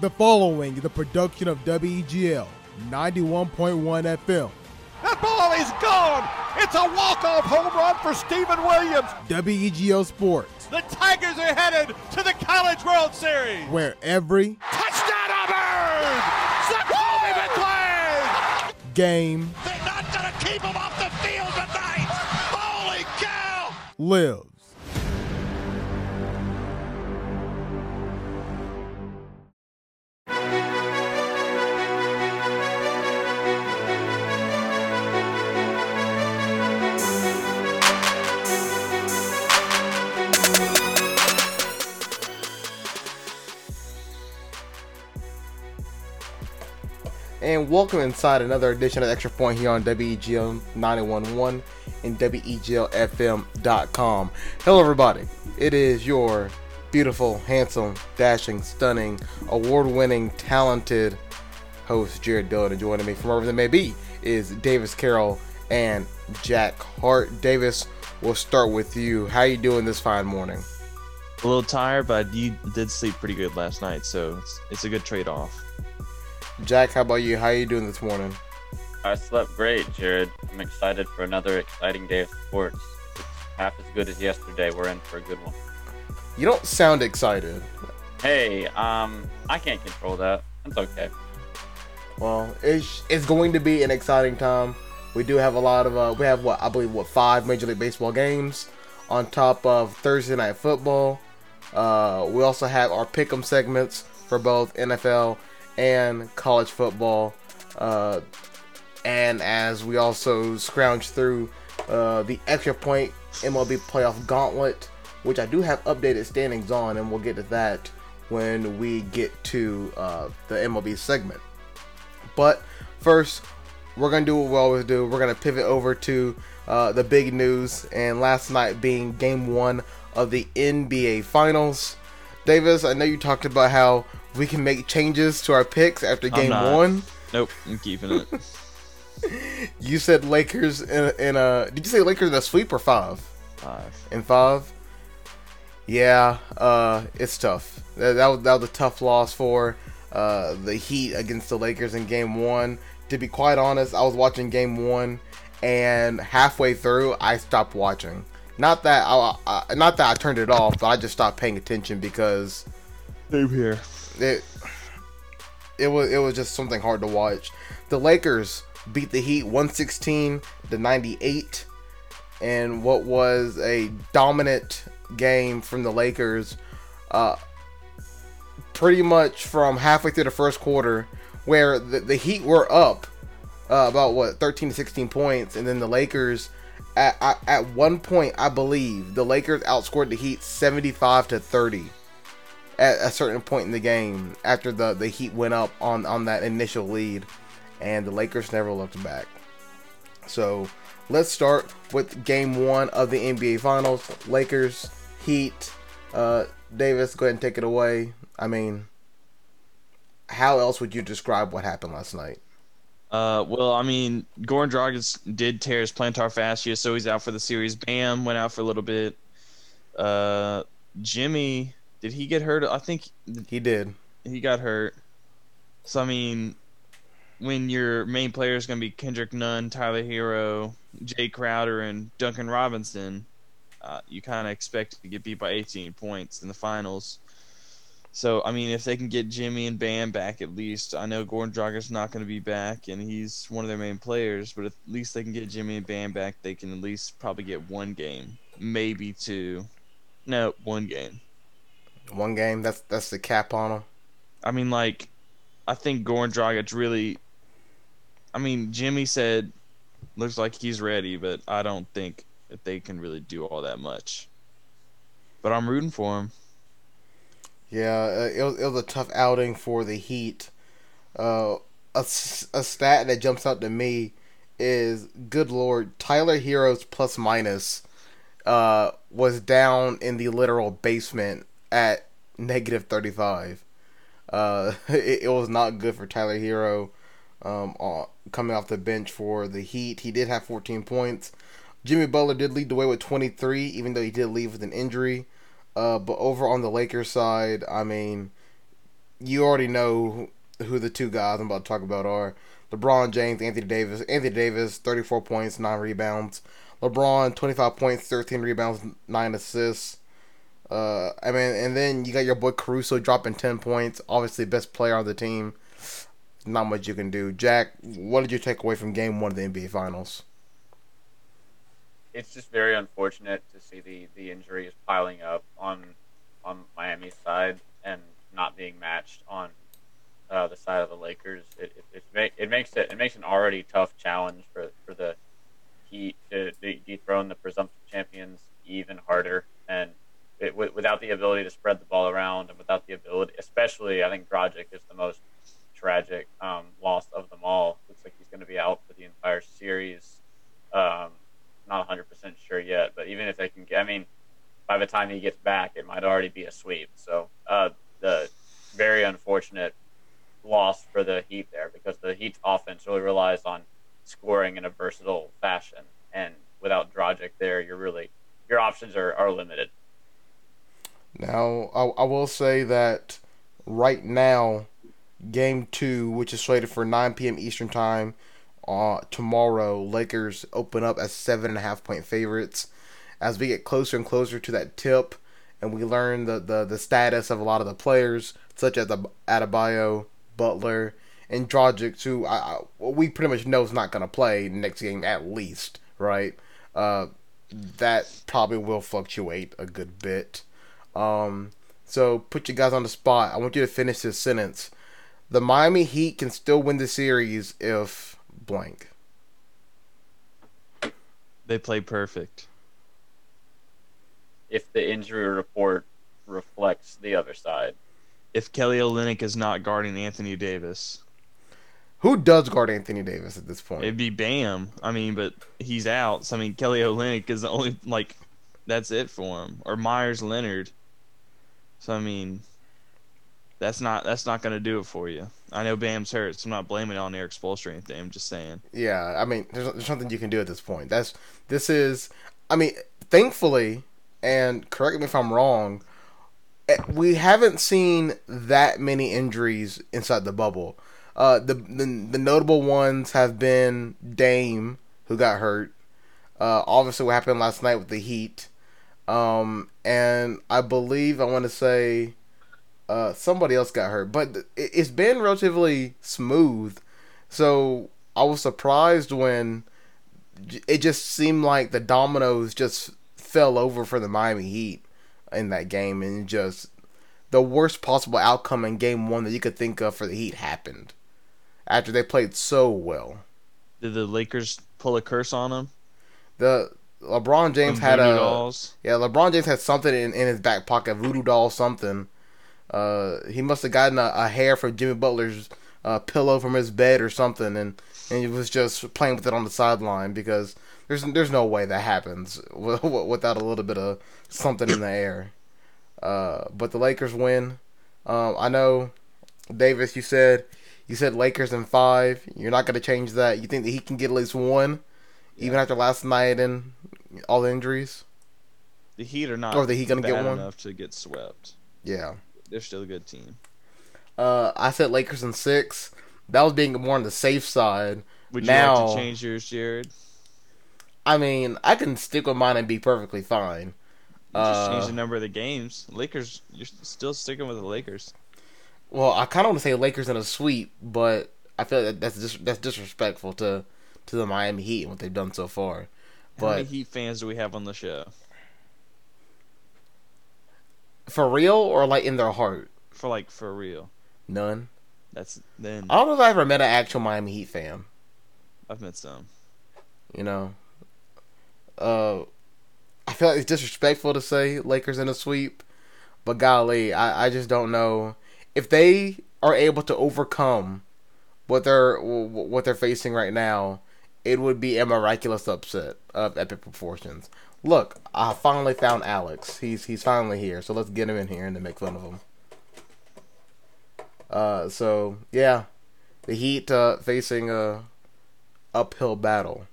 The following is a production of WEGL 91.1 FM. That ball is gone. It's a walk-off home run for Stephen Williams. WEGL Sports, The Tigers are headed to the College World Series. where every Touchdown Auburn! Jacoby McClain! game They're not to keep him off the field tonight. Holy cow! lives. And welcome inside another edition of Extra Point here on WEGL 911 and WEGLFM.com. Hello, everybody. It is your beautiful, handsome, dashing, stunning, award winning, talented host, Jared Dillon. And joining me from wherever they may be is Davis Carroll and Jack Hart. Davis, we'll start with you. How are you doing this fine morning? A little tired, but you did sleep pretty good last night, so it's, it's a good trade off. Jack, how about you? How are you doing this morning? I slept great, Jared. I'm excited for another exciting day of sports. If it's half as good as yesterday. We're in for a good one. You don't sound excited. Hey, um, I can't control that. It's okay. Well, it's it's going to be an exciting time. We do have a lot of uh, we have what I believe what five Major League Baseball games on top of Thursday night football. Uh, we also have our pick'em segments for both NFL and college football. Uh, and as we also scrounge through uh, the extra point MLB playoff gauntlet, which I do have updated standings on, and we'll get to that when we get to uh, the MLB segment. But first, we're gonna do what we always do. We're gonna pivot over to uh, the big news, and last night being Game One of the NBA Finals. Davis, I know you talked about how we can make changes to our picks after I'm Game. One. Nope, I'm keeping it. You said Lakers in a, in a. Did you say Lakers in a sweep or five? Five. In five. Yeah, uh, it's tough. That, that, was, that was a tough loss for uh, the Heat against the Lakers in Game One. To be quite honest, I was watching Game One, and halfway through, I stopped watching. Not that I, I not that I turned it off, but I just stopped paying attention because Same here. It it was it was just something hard to watch. The Lakers beat the Heat 116 to 98 and what was a dominant game from the Lakers uh pretty much from halfway through the first quarter where the, the Heat were up uh, about what 13 to 16 points and then the Lakers at, at, at one point I believe the Lakers outscored the Heat 75 to 30 at a certain point in the game after the, the Heat went up on, on that initial lead, and the Lakers never looked back. So let's start with game one of the NBA Finals Lakers, Heat. Uh, Davis, go ahead and take it away. I mean, how else would you describe what happened last night? Uh, well, I mean, Goran Dragic did tear his plantar fascia, so he's out for the series. Bam went out for a little bit. Uh, Jimmy, did he get hurt? I think He did. he got hurt. So I mean, when your main player is going to be Kendrick Nunn, Tyler Herro, Jae Crowder, and Duncan Robinson, uh, you kind of expect to get beat by 18 points in the finals. So I mean, if they can get Jimmy and Bam back at least, I know Goran Dragic's not going to be back, and he's one of their main players. But at least they can get Jimmy and Bam back. They can at least probably get one game, maybe two. No, one game. One game. That's that's the cap on him. I mean, like, I think Goran Dragic really. I mean, Jimmy said, looks like he's ready, but I don't think that they can really do all that much. But I'm rooting for him. Yeah, uh, it was, it was a tough outing for the Heat. Uh, a, a stat that jumps out to me is, good lord, Tyler Herro's plus minus uh, was down in the literal basement at negative 35. Uh, it, it was not good for Tyler Herro um, uh, coming off the bench for the Heat. He did have 14 points. Jimmy Butler did lead the way with 23, even though he did leave with an injury. Uh, but over on the Lakers side, I mean, you already know who, the two guys I'm about to talk about are. LeBron James, Anthony Davis. Anthony Davis, 34 points, 9 rebounds. LeBron, 25 points, 13 rebounds, 9 assists. Uh, I mean, and then you got your boy Caruso dropping 10 points. Obviously, best player on the team. Not much you can do. Jack, what did you take away from game one of the NBA Finals? It's just very unfortunate to see the, the injuries piling up on on Miami's side and not being matched on uh, the side of the Lakers. It it, it, it makes it it makes an already tough challenge for for the Heat to dethrone the presumptive champions even harder, and it, without the ability to spread the ball around and without the ability, especially I think Dragic is the most tragic um, loss of them all. Looks like he's going to be out for the entire series. Um, not 100% sure yet, but even if they can get, I mean, by the time he gets back, it might already be a sweep. So uh, the very unfortunate loss for the Heat there because the Heat's offense really relies on scoring in a versatile fashion, and without Dragic there, you're really your options are, are limited. Now, I, I will say that right now, game two, which is slated for 9 p.m. Eastern time uh, tomorrow, Lakers open up as seven and a half point favorites. As we get closer and closer to that tip, and we learn the, the, the status of a lot of the players, such as Adebayo, Butler, and Dragic, who I, I, we pretty much know is not going to play next game at least, right? Uh, that probably will fluctuate a good bit. Um, so put you guys on the spot. I want you to finish this sentence. The Miami Heat can still win the series if blank. They play perfect. If the injury report reflects the other side. If Kelly Olynyk is not guarding Anthony Davis. Who does guard Anthony Davis at this point? It'd be Bam. I mean, but he's out. So I mean, Kelly Olynyk is the only like that's it for him. Or Meyers Leonard. So I mean, that's not that's not going to do it for you. I know Bam's hurt, so I'm not blaming it on Spoelstra or anything. I'm just saying. Yeah, I mean, there's, there's nothing you can do at this point. That's this is. I mean, thankfully, and correct me if I'm wrong. Eh, we haven't seen that many injuries inside the bubble. Uh, the, the the notable ones have been Dame, who got hurt. Uh, obviously, what happened last night with the Heat, um, and I believe I want to say uh, somebody else got hurt, but it, it's been relatively smooth. So I was surprised when it just seemed like the dominoes just fell over for the Miami Heat in that game, and just the worst possible outcome in Game One that you could think of for the Heat happened after they played so well. Did the Lakers pull a curse on them? The LeBron James had a dolls. yeah. LeBron James had something in, in his back pocket, voodoo doll, something. Uh, he must have gotten a, a, hair from Jimmy Butler's uh, pillow from his bed or something, and and he was just playing with it on the sideline because there's there's no way that happens without a little bit of something in the air. Uh, but the Lakers win. Um, I know, Davis. You said you said Lakers in five. You're not going to change that. You think that he can get at least one, yeah. even after last night and all the injuries. The Heat are not. Or the Heat going to get one enough to get swept. Yeah, they're still a good team. Uh, I said Lakers in six. That was being more on the safe side. Would you like to change yours, Jared? I mean, I can stick with mine and be perfectly fine. Just uh, change the number of the games. Lakers, you're still sticking with the Lakers. Well, I kind of want to say Lakers in a sweep, but I feel like that's dis- that's disrespectful to to the Miami Heat and what they've done so far. But How many Heat fans do we have on the show? For real or like in their heart? For like for real. None. That's then. I don't know if I ever met an actual Miami Heat fan. I've met some. You know. Uh, I feel like it's disrespectful to say Lakers in a sweep, but golly, I I just don't know if they are able to overcome what they're what they're facing right now, it would be a miraculous upset of epic proportions. Look, I finally found Alex. He's he's finally here, so let's get him in here and then make fun of him. Uh, so yeah, the Heat uh, facing a uphill battle.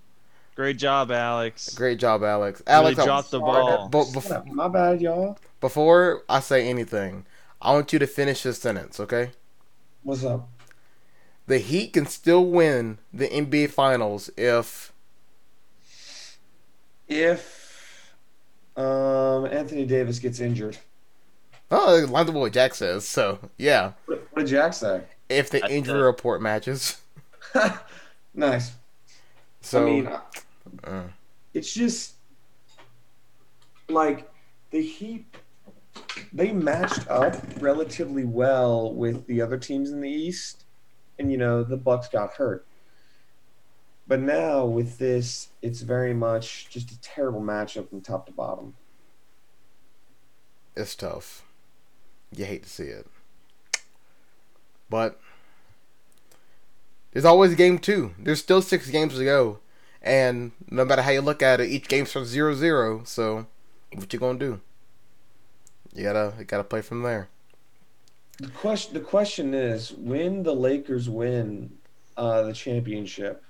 Great job, Alex. Great job, Alex. Alex really dropped the ball. B- bef- My bad, y'all. Before I say anything, I want you to finish this sentence, okay? What's up? The Heat can still win the NBA Finals if If um, Anthony Davis gets injured, oh, it lines up what Jack says. So yeah, what, what did Jack say? if the That's injury it. report matches. nice. So I mean, uh, it's just like the Heat. They matched up relatively well with the other teams in the East, and you know the Bucks got hurt. But now with this, it's very much just a terrible matchup from top to bottom. it's tough. You hate to see it, but there's always game two. There's still six games to go, and no matter how you look at it, each game starts zero zero. So what you gonna do? You gotta you gotta play from there. The question, the question is, when the Lakers win uh, the championship,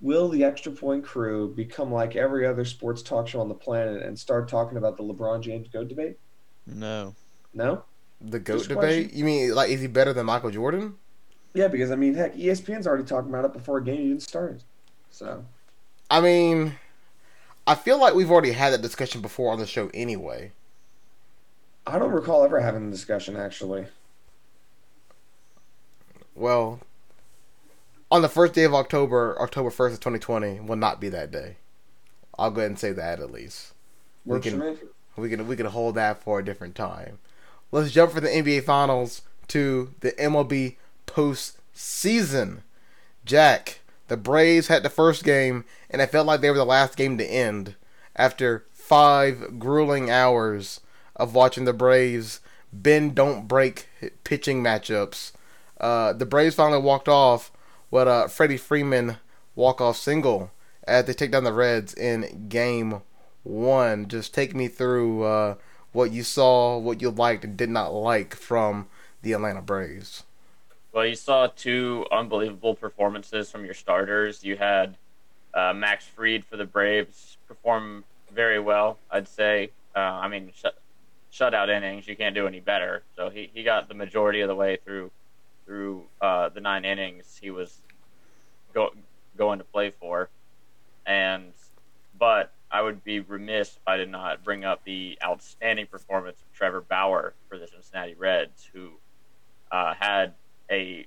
will the extra point crew become like every other sports talk show on the planet and start talking about the LeBron James GOAT debate? No. No. The goat Just debate. question. You mean like is he better than Michael Jordan? Yeah, because I mean, heck, ESPN's already talking about it before a game even started. So I mean, I feel like we've already had that discussion before on the show anyway. I don't recall ever having a discussion actually. Well, on the first day of October, October 1st of 2020 will not be that day. I'll go ahead and say that at least. We can-. We can we can hold that for a different time. Let's jump from the NBA Finals to the MLB postseason. Jack, the Braves had the first game, and it felt like they were the last game to end after five grueling hours of watching the Braves bend don't break pitching matchups. Uh, the Braves finally walked off with a Freddie Freeman walk off single as they take down the Reds in Game One. Just take me through uh, what you saw, what you liked and did not like from the Atlanta Braves. Well, you saw two unbelievable performances from your starters. You had uh, Max Fried for the Braves perform very well, I'd say. Uh, I mean, shutout innings, you can't do any better. So he, he got the majority of the way through through uh, the nine innings he was go, going to play for. And but I would be remiss if I did not bring up the outstanding performance of Trevor Bauer for the Cincinnati Reds, who uh, had a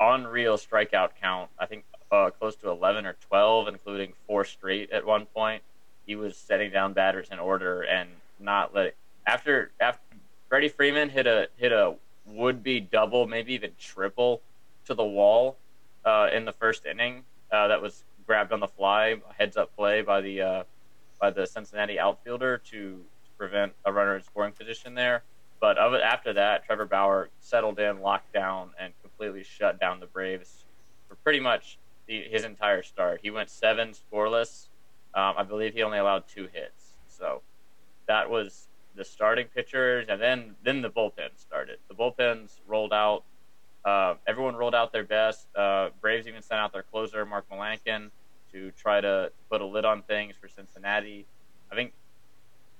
unreal strikeout count. I think uh, close to 11 or 12, including four straight at one point. He was setting down batters in order and not let after after Freddie Freeman hit a hit a would be double, maybe even triple to the wall uh, in the first inning. Uh, that was grabbed on the fly, a heads up play by the uh, by the Cincinnati outfielder to prevent a runner in scoring position there. But of after that, Trevor Bauer settled in, locked down, and completely shut down the Braves for pretty much the, his entire start. He went seven scoreless. Um, I believe he only allowed two hits. So that was the starting pitchers, and then then the bullpen started. The bullpens rolled out. Uh, everyone rolled out their best. Uh, Braves even sent out their closer, Mark Melancon, to try to put a lid on things for Cincinnati. I think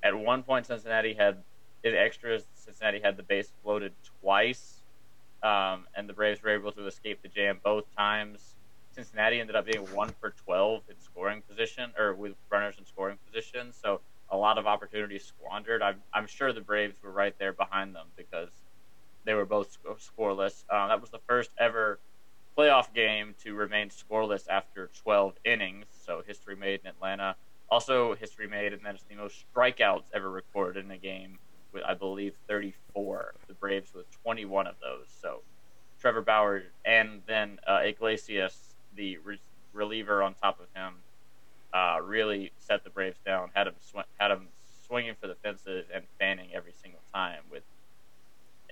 at one point Cincinnati had in extras. Cincinnati had the base floated twice, um, and the Braves were able to escape the jam both times. Cincinnati ended up being one for twelve in scoring position, or with runners in scoring position. So a lot of opportunities squandered. I'm, I'm sure the Braves were right there behind them because they were both scoreless. Uh, that was the first ever playoff game to remain scoreless after 12 innings. So history made in Atlanta. Also history made, and that's the most strikeouts ever recorded in a game with, I believe, 34. The Braves with 21 of those. So Trevor Bauer and then uh, Iglesias, the re- reliever on top of him, uh, really set the Braves down. Had them sw- had him swinging for the fences and fanning every single time with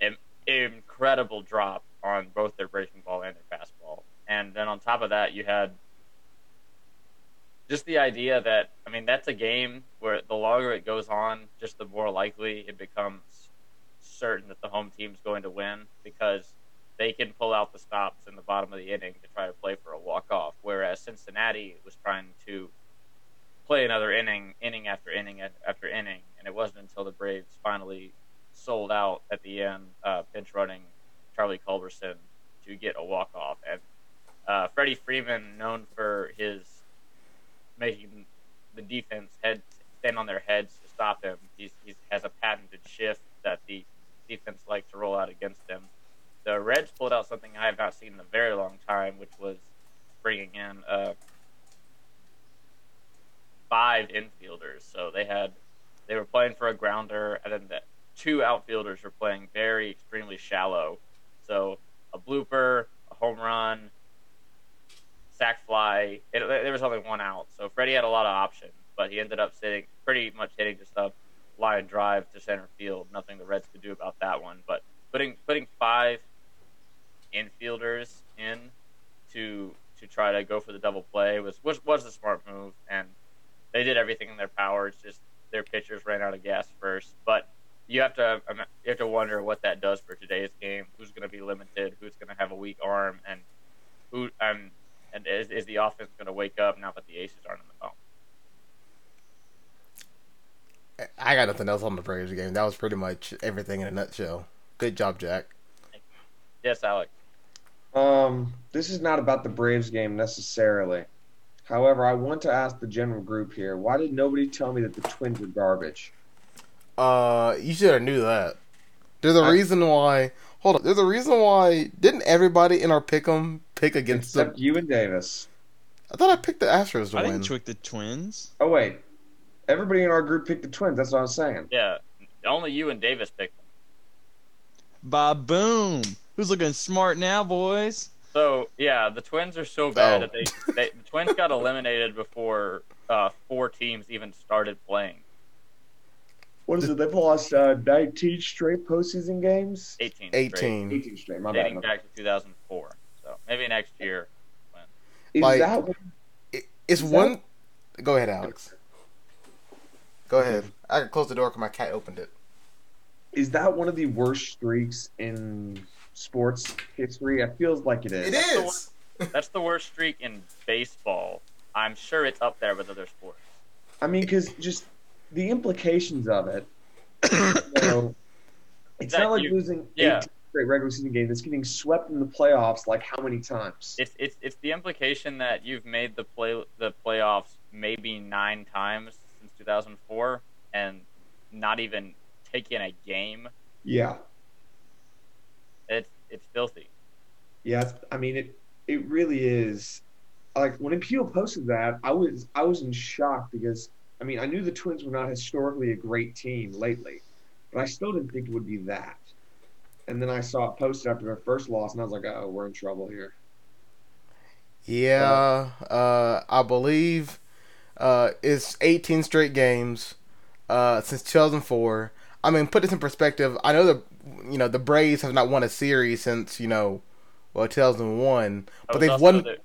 an incredible drop on both their breaking ball and their fastball. And then on top of that, you had just the idea that I mean that's a game where the longer it goes on, just the more likely it becomes certain that the home team's going to win because they can pull out the stops in the bottom of the inning to try to play for a walk off, whereas Cincinnati was trying to play another inning, inning after inning after inning, and it wasn't until the Braves finally sold out at the end, uh, pinch running Charlie Culberson to get a walk off. And uh, Freddie Freeman, known for his making the defense head stand on their heads to stop him, he has a patented shift that the defense likes to roll out against him. The Reds pulled out something I have not seen in a very long time, which was bringing in uh, five infielders. So they had they were playing for a grounder, and then the two outfielders were playing very extremely shallow. So a blooper, a home run, sac fly. It, there was only one out, so Freddie had a lot of options, but he ended up sitting pretty much hitting just a line drive to center field. Nothing the Reds could do about that one. But putting putting five infielders in to to try to go for the double play was was was the smart move, and they did everything in their power. It's just their pitchers ran out of gas first, but you have to um, you have to wonder what that does for today's game. Who's going to be limited? Who's going to have a weak arm? And who um and is, is the offense going to wake up now that the aces aren't in the bone? I got nothing else on the Braves game. That was pretty much everything in a nutshell. Good job, Jack. Yes, Alex. Um, this is not about the Braves game necessarily. However, I want to ask the general group here: Why did nobody tell me that the Twins were garbage? Uh, you should have knew that. There's a I- reason why. Hold on. There's a reason why. Didn't everybody in our pick'em pick against them. Except the? you and Davis. I thought I picked the Astros to I win. didn't trick the Twins. Oh wait, everybody in our group picked the Twins. That's what I was saying. Yeah, only you and Davis picked them. Ba boom. Who's looking smart now, boys? So yeah, the Twins are so bad Oh. that they, they the Twins got eliminated before uh, four teams even started playing. What is it? They've lost uh, 19 straight postseason games. 18. straight, 18. 18 straight. My dating bad. back to 2004. So maybe next year. Is Like- that what- It- It's Is that- one. Go ahead, Alex. Go ahead. I can close the door because my cat opened it. is that one of the worst streaks in sports history? It feels like it is. It is. That's the worst streak in baseball. I'm sure it's up there with other sports. I mean, because just the implications of it. You know, it's not like you- losing yeah. 18 straight regular season games. It's getting swept in the playoffs. Like how many times? It's it's it's the implication that you've made the play the playoffs maybe nine times since 2004 and not even taken a game. yeah, It's it's filthy. yeah. I mean, it it really is. Like when Appeal posted that, I was I was in shock because I mean I knew the Twins were not historically a great team lately, but I still didn't think it would be that. And then I saw it posted after their first loss, and I was like, "Oh, we're in trouble here." Yeah, uh, I believe uh, it's 18 straight games uh, since 2004. I mean, put this in perspective. I know the you know the Braves have not won a series since you know well 2001, but they've won. their,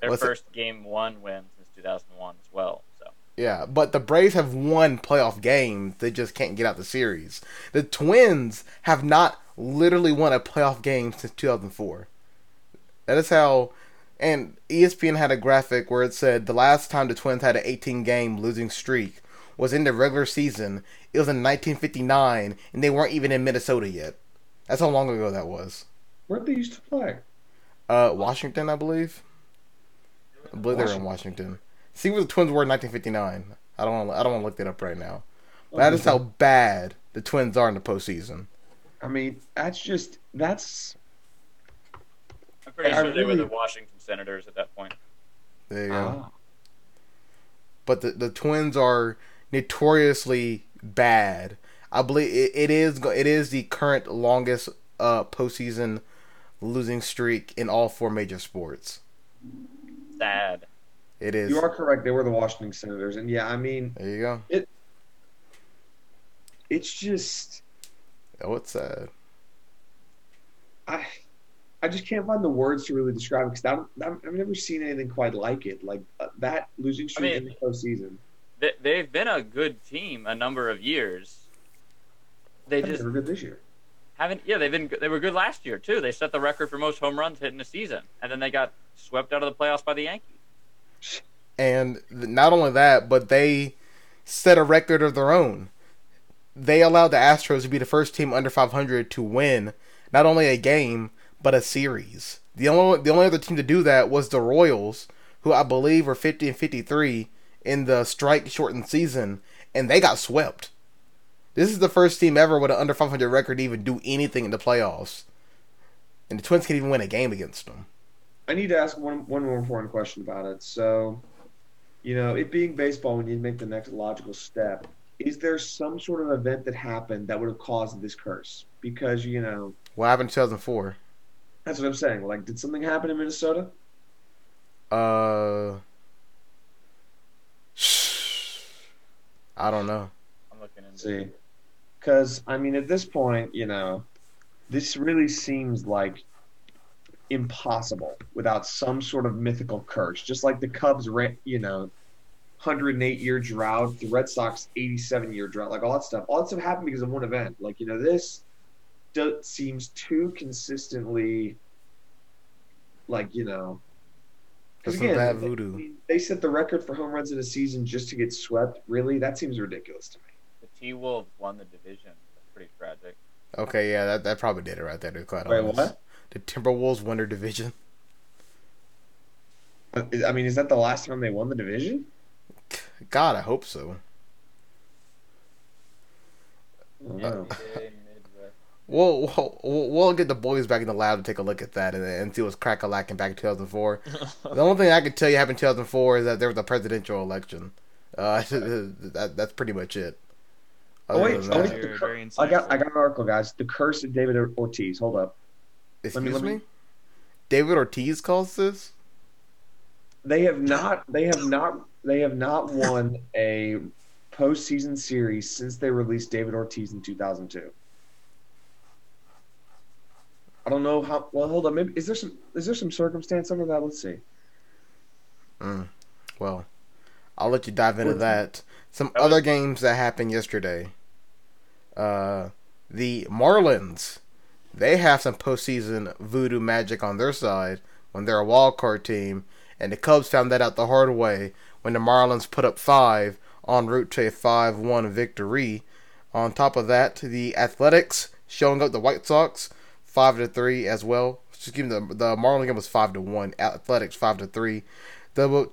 their what's it- first game one win since 2001 as well. So Yeah, but the Braves have won playoff games. They just can't get out the series. The Twins have not literally won a playoff game since 2004. That is how. And ESPN had a graphic where it said the last time the Twins had an 18 game losing streak was in the regular season. It was in 1959, and they weren't even in Minnesota yet. That's how long ago that was. Where'd they used to play? Uh, Washington, I believe. I believe they were in Washington. See where the Twins were in 1959. I don't want. I don't want to look that up right now. But that is how bad the Twins are in the postseason. I mean, that's just that's I'm pretty I sure they were the Washington Senators at that point. There you go. ah. But the the Twins are notoriously bad. I believe it, it is it is the current longest uh postseason losing streak in all four major sports. Sad. It is. You are correct. They were the Washington Senators, and yeah, I mean, There you go. It. it's just Oh, it's sad. I, I just can't find the words to really describe it because that, that, I've never seen anything quite like it. Like uh, that losing streak in mean- the postseason. They, they've been a good team a number of years. They They just were good this year. haven't. Yeah, they've been. They were good last year too. They set the record for most home runs hit in a season, and then they got swept out of the playoffs by the Yankees. And not only that, but they set a record of their own. they allowed the Astros to be the first team under 500 to win not only a game but a series. The only the only other team to do that was the Royals, who I believe were 50 and 53 in the strike shortened season, and they got swept. This is the first team ever with an under 500 record to even do anything in the playoffs, and the Twins can't even win a game against them. I need to ask one one more important question about it. So, you know, it being baseball, we need to make the next logical step. Is there some sort of event that happened that would have caused this curse? Because you know, What happened in 2004? that's what I'm saying. Like, did something happen in Minnesota? Uh, I don't know. I'm looking into See, because I mean, at this point, you know, this really seems like impossible without some sort of mythical curse. Just like the Cubs, you know, 108 year drought, the Red Sox 87 year drought, like all that stuff. All that stuff happened because of one event. Like you know, this does, seems too consistently, like you know. That's Because some again, bad they- voodoo. I mean, they set the record for home runs in a season just to get swept. Really, that seems ridiculous to me. the T Wolves won the division. That's pretty tragic. Okay, yeah, that, that probably did it right there. To be quite Wait, honest. what? The Timberwolves won their division. I mean, is that the last time they won the division? God, I hope so. I don't Uh, know. NBA Midwest. We'll, we'll we'll get the boys back in the lab to take a look at that and, and see what's crack a lacking back in 2004. the only thing I can tell you happened in 2004 is that there was a presidential election. Uh, that, that's pretty much it. Oh wait, oh, wait the cur- I got I got an article, guys. The curse of David Ortiz. Hold up. excuse let me- me, let me- David Ortiz calls this. They have not. They have not. They have not won a postseason series since they released David Ortiz in 2002. I don't know how. Well, hold on. Maybe is there some is there some circumstance under that? Let's see. Mm. Well, I'll let you dive into that. Some other games that happened yesterday. Uh, the Marlins, they have some postseason voodoo magic on their side when they're a wild card team, and the Cubs found that out the hard way when the Marlins put up five en route to a five-one victory. On top of that, the Athletics showing up the White Sox five to three as well. Excuse me, the the Marlins game was five to one. Athletics five to three. The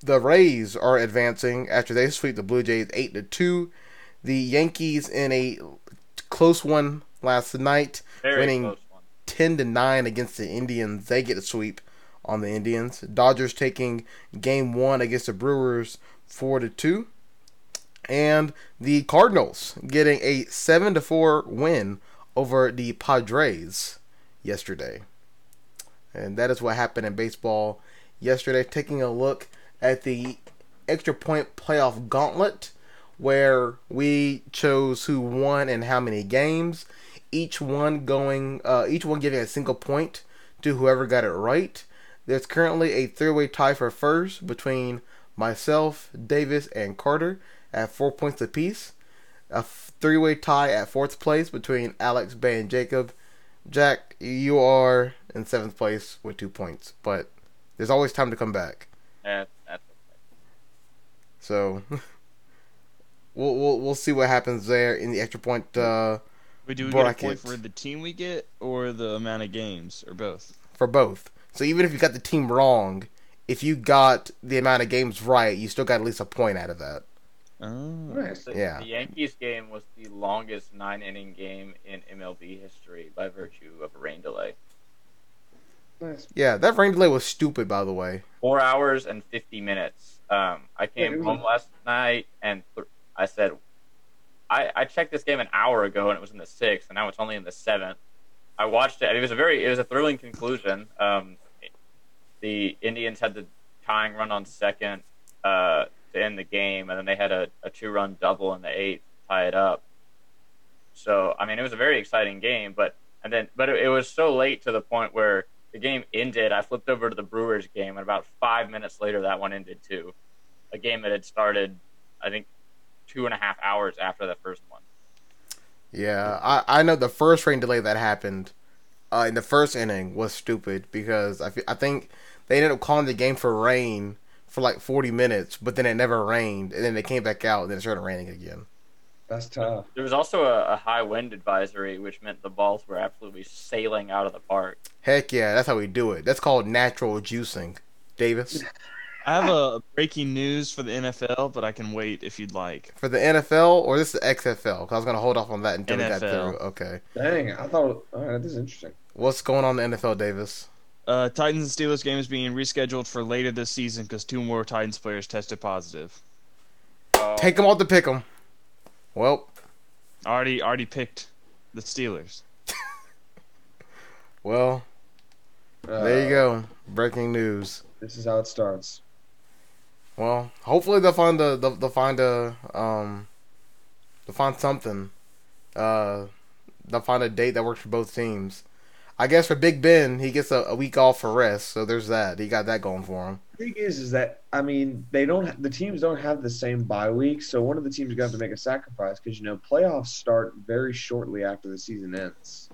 the Rays are advancing after they sweep the Blue Jays eight to two. The Yankees in a close one last night, Very winning ten to nine against the Indians. They get a sweep on the Indians. Dodgers taking game one against the Brewers four to two. And the Cardinals getting a seven to four win over the Padres yesterday. And that is what happened in baseball yesterday. Taking a look at the extra point playoff gauntlet where we chose who won and how many games. Each one going, uh, each one giving a single point to whoever got it right. There's currently a three-way tie for first between myself, Davis, and Carter at four points apiece. A f- three-way tie at fourth place between Alex, Bay, and Jacob. Jack, you are in seventh place with two points, but there's always time to come back. Yeah, that's okay. So we'll we'll, we'll see what happens there in the extra point uh, We do we get a point for the team we get or the amount of games or both? for both. So even if you got the team wrong, if you got the amount of games right, you still got at least a point out of that. Oh. Nice. The, Yeah. the Yankees game was the longest nine inning game in MLB history by virtue of a rain delay. Nice. Yeah, that rain delay was stupid, by the way. Four hours and 50 minutes. Um, I came it was- home last night and th- I said, I, I checked this game an hour ago and it was in the sixth, and now it's only in the seventh. I watched it. and It was a very, it was a thrilling conclusion. Um, the Indians had the tying run on second uh, to end the game, and then they had a, a two-run double in the eighth to tie it up. So, I mean, it was a very exciting game, but and then, but it, it was so late to the point where the game ended. I flipped over to the Brewers game, and about five minutes later, that one ended too. A game that had started, I think, two and a half hours after the first one. Yeah, I, I know the first rain delay that happened uh, in the first inning was stupid because I, fe- I think they ended up calling the game for rain for like 40 minutes, but then it never rained, and then they came back out and then it started raining again. That's tough. There was also a, a high wind advisory, which meant the balls were absolutely sailing out of the park. Heck yeah, that's how we do it. That's called natural juicing. Davis. I have a breaking news for the NFL, but I can wait if you'd like. For the NFL or this is the XFL? Because I was gonna hold off on that until we got NFL. through. Okay. Dang, I thought. All right, this is interesting. What's going on in the NFL, Davis? Uh, Titans and Steelers game is being rescheduled for later this season because two more Titans players tested positive. Oh, Take them off to pick them. Well, Already, already picked the Steelers. well, there you go. Breaking news. This is how it starts. Well, hopefully they'll find a they'll, they'll find a um they'll find something. Uh, they'll find a date that works for both teams. I guess for Big Ben, he gets a, a week off for rest, so there's that. He got that going for him. The thing is, is that I mean, they don't. The teams don't have the same bye week, so one of the teams is going to have to make a sacrifice because you know playoffs start very shortly after the season ends.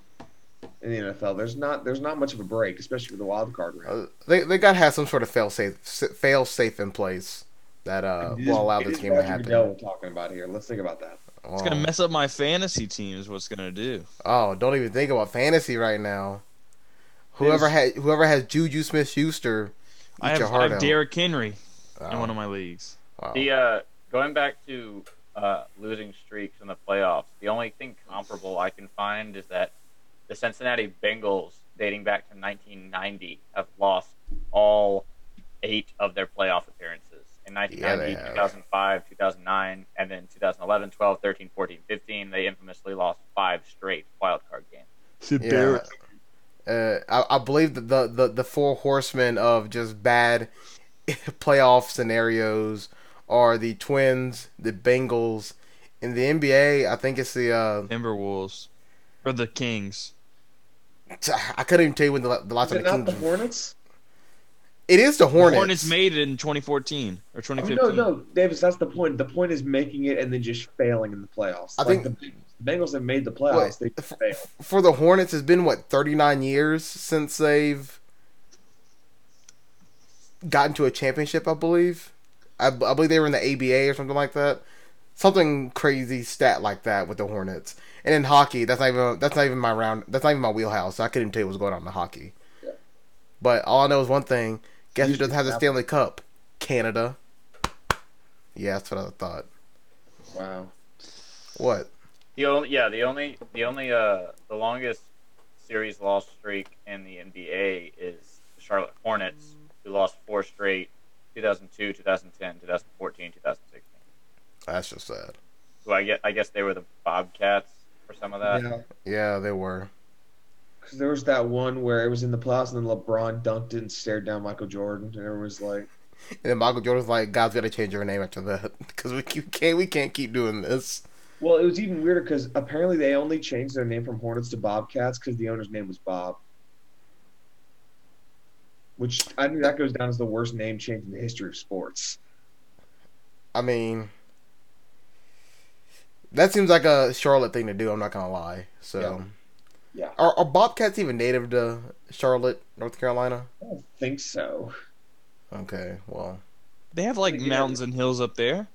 In the NFL, there's not there's not much of a break, especially for the wild card round. Uh, they they got to have some sort of fail safe fail safe in place that uh is- will allow this is game to happen. Goodell we're talking about here. Let's think about that. It's gonna Oh. mess up my fantasy team. Is what's gonna do. Oh, don't even think about fantasy right now. Whoever had whoever has Juju Smith Schuster, I have, your I have out. Derrick Henry in one of my leagues. wow. The uh, going back to uh, losing streaks in the playoffs, the only thing comparable I can find is that the Cincinnati Bengals, dating back to 1990, have lost all eight of their playoff appearances in 1990, Yeah, 2005, 2009, and then 2011, 12, 13, 14, 15. They infamously lost five straight wild card games. Yeah. Uh, I, I believe that the, the, the four horsemen of just bad playoff scenarios are the Twins, the Bengals. In the NBA, I think it's the. Uh, Timberwolves or the Kings. I couldn't even tell you when the, the last Is time it the not the Kings. Hornets? It is the Hornets. Hornets made it in 2014 or I 2015. mean, no, no, Davis. That's the point. The point is making it and then just failing in the playoffs. I Like think- the, the Bengals have made the playoffs. They just fail. For the Hornets, it's been, what, 39 years since they've gotten to a championship, I believe. I, I believe they were in the ABA or something like that. Something crazy stat like that with the Hornets. And in hockey, that's not even that's not even my round. That's not even my wheelhouse. So I couldn't even tell you what's going on in the hockey. Yeah. But all I know is one thing: guess who doesn't have the Stanley Cup? Canada. Yeah, that's what I thought. Wow. What? The only, yeah, the only, the only, uh, the longest series loss streak in the NBA is the Charlotte Hornets, who lost four straight, 2002, 2010, 2014, 2016. That's just sad. Who I get, I guess they were the Bobcats for some of that. yeah. Yeah, they were. Because there was that one where it was in the playoffs and then LeBron dunked it and stared down Michael Jordan, and everyone was like, And then Michael Jordan's like, "God's got to change your name after that because we can't we can't keep doing this." Well, it was even weirder because apparently they only changed their name from Hornets to Bobcats because the owner's name was Bob. Which I think that goes down as the worst name change in the history of sports. I mean, that seems like a Charlotte thing to do. I'm not gonna lie. So, Yeah. Are, are Bobcats even native to Charlotte, North Carolina? I don't think so. Okay, well, They have like Yeah. mountains and hills up there.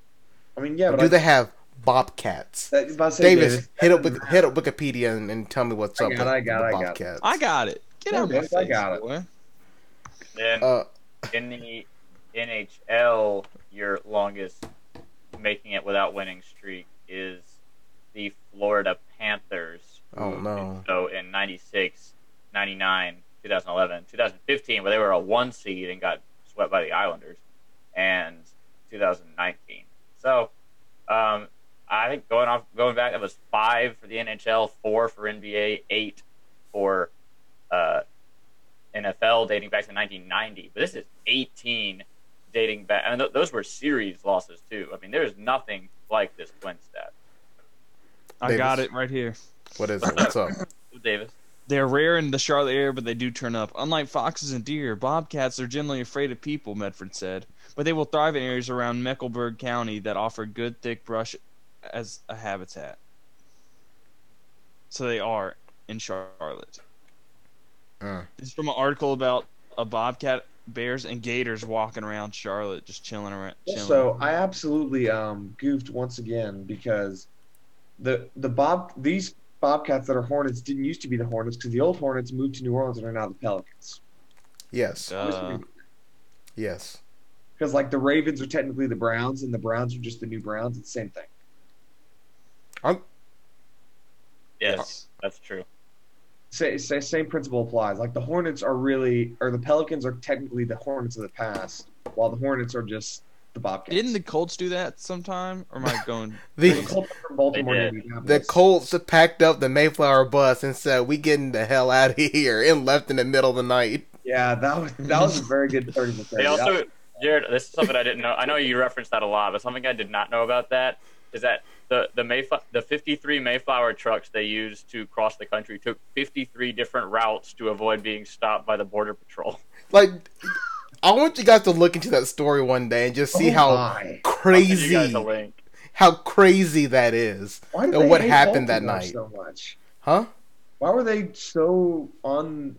I mean, yeah, but do I, they have Bobcats? that, say Davis, Davis, hit up with hit up Wikipedia and, and tell me what's I up got with I got the it, I got it. Bobcats. I got it. Get Yeah, out of my face, I got it. boy. Then Uh, in the NHL, your longest making it without winning streak is the Florida Panthers. Oh, no. So in 96, 99, 2011, 2015, where they were a one seed and got swept by the Islanders, and 2019. So, um, I think going off, going back, it was five for the NHL, four for NBA, eight for uh, NFL, dating back to 1990. But this is 18 dating back. I mean, th- those were series losses too. I mean, there's nothing like this twin stat. I got it right here. What is it? What's up? Davis. They're rare in the Charlotte area, but they do turn up. Unlike foxes and deer, bobcats are generally afraid of people, Medford said. But they will thrive in areas around Mecklenburg County that offer good thick brush as a habitat. So they are in Charlotte. Uh. This is from an article about a bobcat, bears, and gators walking around Charlotte, just chilling around. Chilling. So I absolutely um, goofed once again because the the Bob these Bobcats that are Hornets didn't used to be the Hornets because the old Hornets moved to New Orleans and are now the Pelicans. Yes, Uh, yes. Because like the Ravens are technically the Browns and the Browns are just the new Browns. It's the same thing. I'm, Yes, that's true. Say, say, same principle applies. Like the Hornets are really, or the Pelicans are technically the Hornets of the past, while the Hornets are just the Bobcats. didn't the Colts do that sometime? Or am I going? the the Colts from Baltimore They to did. Indianapolis. the Colts packed up the Mayflower bus and said, "We getting the hell out of here," and left in the middle of the night. Yeah, that was that was a very good thirty for thirty. They also, Jared, this is something I didn't know. I know you referenced that a lot, but something I did not know about that is that the the Mayflower, the 53 Mayflower trucks they used to cross the country took 53 different routes to avoid being stopped by the border patrol. Like, I want you guys to look into that story one day and just see Oh how my. I'll send you guys crazy, how crazy that is. Why And what happened that night? so much? Huh? Why were they so on?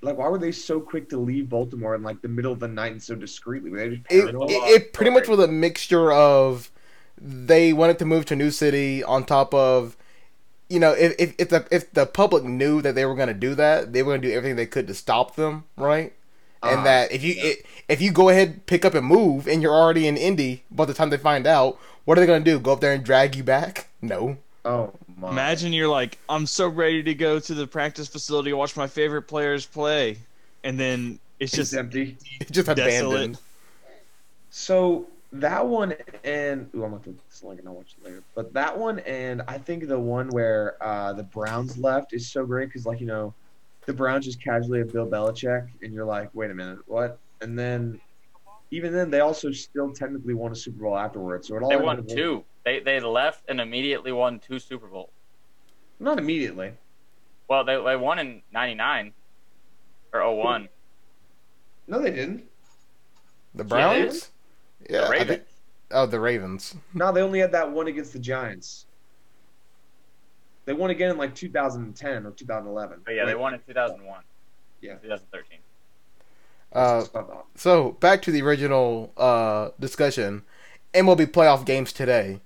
Like, why were they so quick to leave Baltimore in like the middle of the night and so discreetly? It, it, it pretty much was a mixture of they wanted to move to a new city on top of you know if if, if the if the public knew that they were going to do that they were going to do everything they could to stop them right and Ah, that if you i if you go ahead pick up and move and you're already in Indy by the time they find out what are they going to do go up there and drag you back no oh my! Imagine you're like, I'm so ready to go to the practice facility watch my favorite players play, and then it's it's just empty. it's just Desolate. abandoned So that one and ooh, I'm gonna put this link and I'll watch it later. But that one and I think the one where uh, the Browns left is so great because like you know, the Browns just casually have Bill Belichick and you're like, wait a minute, what? And then even then they also still technically won a Super Bowl afterwards. So it all They won up- two. They they left and immediately won two Super Bowls. Not immediately. Well, they they won in '99 or 01. No, they didn't. the Browns yeah, the Ravens. think- oh the Ravens No, they only had that one against the Giants. They won again in like 2010 or 2011. But yeah, they won in 2001. Yeah. 2013. uh it's not that. So back to the original uh, discussion. MLB playoff games today.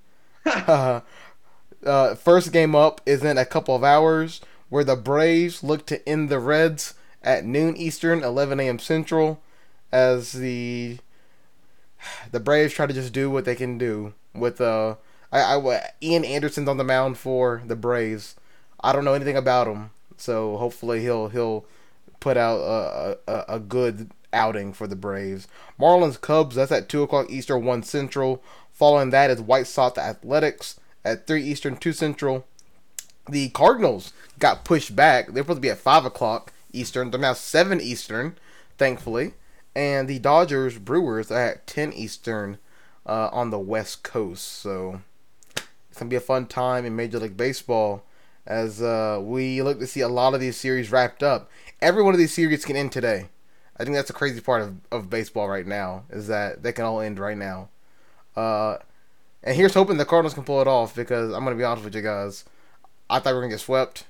uh, uh, first game up is in a couple of hours, where the Braves look to end the Reds at noon Eastern, 11 a.m. Central, as the the Braves try to just do what they can do with uh, I, I Ian Anderson's on the mound for the Braves. I don't know anything about him, so hopefully he'll he'll put out a, a, a good outing for the Braves. Marlins Cubs, that's at 2 o'clock Eastern, 1 Central. Following that is White Sox Athletics at 3 Eastern, 2 Central. The Cardinals got pushed back. They're supposed to be at 5 o'clock Eastern. They're now 7 Eastern, thankfully. And the Dodgers Brewers are at 10 Eastern uh, on the West Coast. So to be a fun time in Major League Baseball as uh, we look to see a lot of these series wrapped up. Every one of these series can end today. I think that's the crazy part of, of baseball right now is that they can all end right now. Uh, and here's hoping the Cardinals can pull it off because I'm gonna be honest with you guys. I thought we were gonna get swept.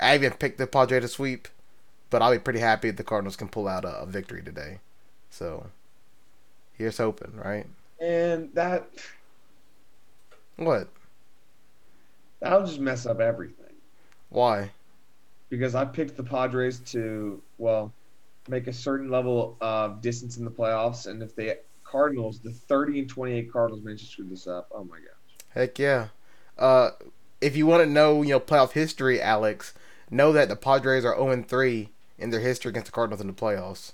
I even picked the Padre to sweep, but I'll be pretty happy if the Cardinals can pull out a, a victory today. So here's hoping, right? And that What? That'll just mess up everything. Why? Because I picked the Padres to well make a certain level of distance in the playoffs, and if the Cardinals, the 30 and 28 Cardinals, manage to screw this up, oh my gosh. Heck yeah. Uh, if you want to know, you know, playoff history, Alex, know that the Padres are 0 3 in their history against the Cardinals in the playoffs.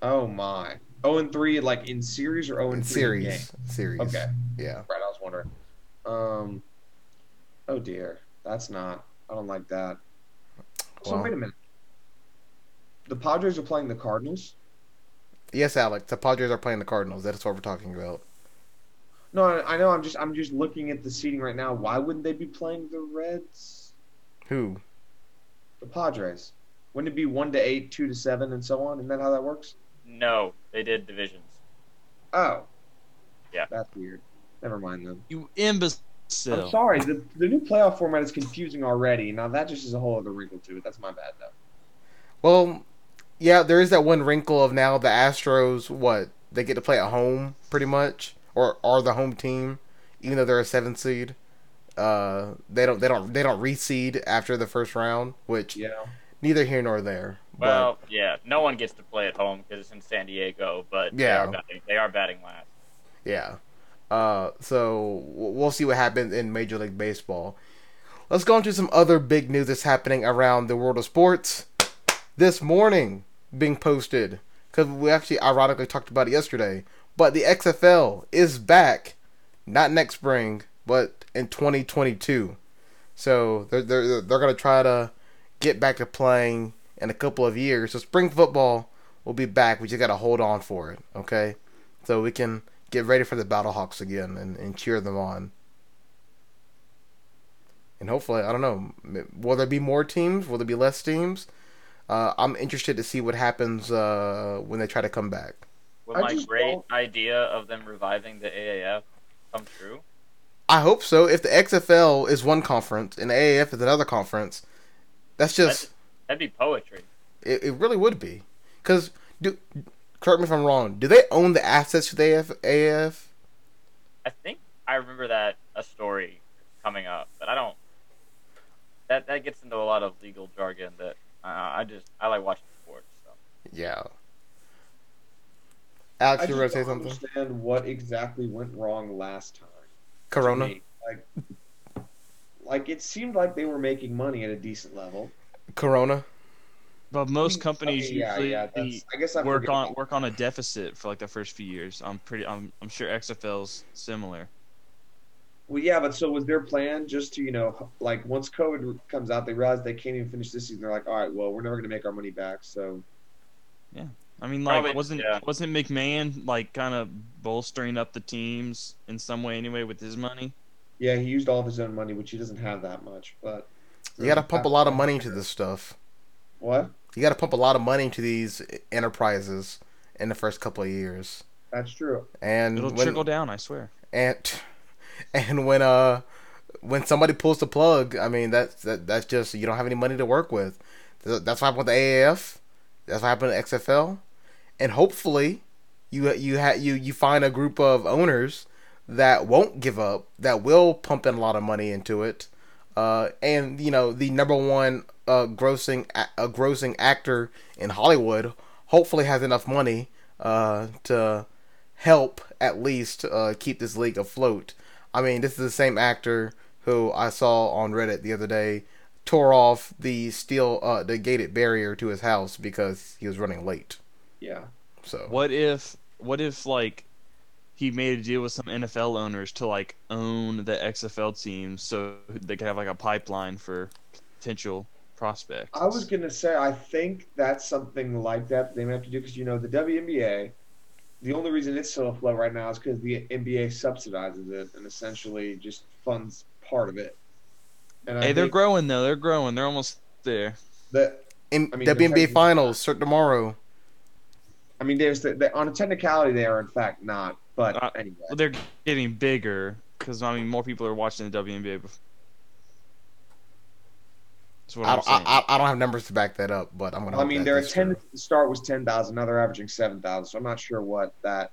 Oh my. 0 and 3 like in series or 0 In and 3 in series. Series. Okay. Yeah. Right, I was wondering. Um Oh dear. That's not I don't like that. So Well. wait a minute. The Padres are playing the Cardinals? Yes, Alex. The Padres are playing the Cardinals. That's what we're talking about. No, I I know. I'm just I'm just looking at the seating right now. Why wouldn't they be playing the Reds? Who? The Padres. Wouldn't it be one to eight, two to seven, and so on? Isn't that how that works? No, they did divisions. Oh. Yeah. That's weird. Never mind then. you imbecile. I'm sorry. The the new playoff format is confusing already. Now that just is a whole other wrinkle to it. That's my bad though. Well, yeah, there is that one wrinkle of now the Astros, what? They get to play at home, pretty much, or are the home team, even though they're a seven seed. uh, they don't they don't they don't reseed after the first round, which Yeah. neither here nor there. But- Well, yeah, no one gets to play at home because it's in San Diego, but they Yeah. are batting, they are batting last. Yeah. Uh, so we'll see what happens in Major League Baseball. Let's go into some other big news that's happening around the world of sports. This morning, being posted, because we actually ironically talked about it yesterday, but the XFL is back, not next spring, but in 2022. So they're they're they're gonna try to get back to playing in a couple of years. So spring football will be back. We just gotta hold on for it, okay? So we can get ready for the Battlehawks again and, and cheer them on. And hopefully, I don't know, will there be more teams? Will there be less teams? Uh, I'm interested to see what happens uh, when they try to come back. Will I my great don't- idea of them reviving the AAF come true? I hope so. If the XFL is one conference and the AAF is another conference, that's just That'd be poetry. it, it really would be. Because do correct me if I'm wrong. Do they own the assets to the AF, AAF? I think I remember that a story coming up, but I don't. That that gets into a lot of legal jargon that uh, I just I like watching sports. So. Yeah. I Alex, just you were don't gonna say something? understand what exactly went wrong last time. Corona. me. Like, like it seemed like they were making money at a decent level. Corona. But most companies Okay, usually yeah, that's- I guess I work forget on about work on a deficit for like the first few years. I'm pretty. I'm I'm sure XFL's similar. Well, yeah, but so was their plan just to, you know, like once COVID comes out, they realize they can't even finish this season. They're like, all right, well, we're never going to make our money back. So, yeah, I mean, like, Probably, wasn't yeah. wasn't McMahon like kind of bolstering up the teams in some way anyway with his money? yeah, he used all of his own money, which he doesn't have that much. But You got to pump a lot of money into this stuff. What? You got to pump a lot of money into these enterprises in the first couple of years. That's true. And It'll when, trickle down, I swear. and and when uh when somebody pulls the plug, I mean that's that, that's just you don't have any money to work with. That's what happened with the AAF. That's what happened to XFL. And hopefully, you you ha- you you find a group of owners that won't give up, that will pump in a lot of money into it. Uh, and you know the number one uh, grossing a- uh, grossing actor in Hollywood hopefully has enough money uh, to help at least uh, keep this league afloat. I mean, this is the same actor who I saw on Reddit the other day tore off the steel uh, the gated barrier to his house because he was running late. Yeah. So What if what if like he made a deal with some NFL owners to like own the XFL teams so they could have like a pipeline for potential prospects? I was gonna say I think that's something like that they may have to do because you know the WNBA. The only reason it's still afloat right now is because the NBA subsidizes it and essentially just funds part of it. And I Hey, they're growing though. They're growing. They're almost there. that in I mean, the WNBA Titans- finals start tomorrow. I mean, there's the, the, on a technicality they are in fact not, but Uh, anyway. Well, they're getting bigger because I mean more people are watching the WNBA. bef- That's what I, I'm saying. I, I, I don't have numbers to back that up, but I'm gonna. I mean, their attendance at the start was ten thousand. Now they're averaging seven thousand. So I'm not sure what that.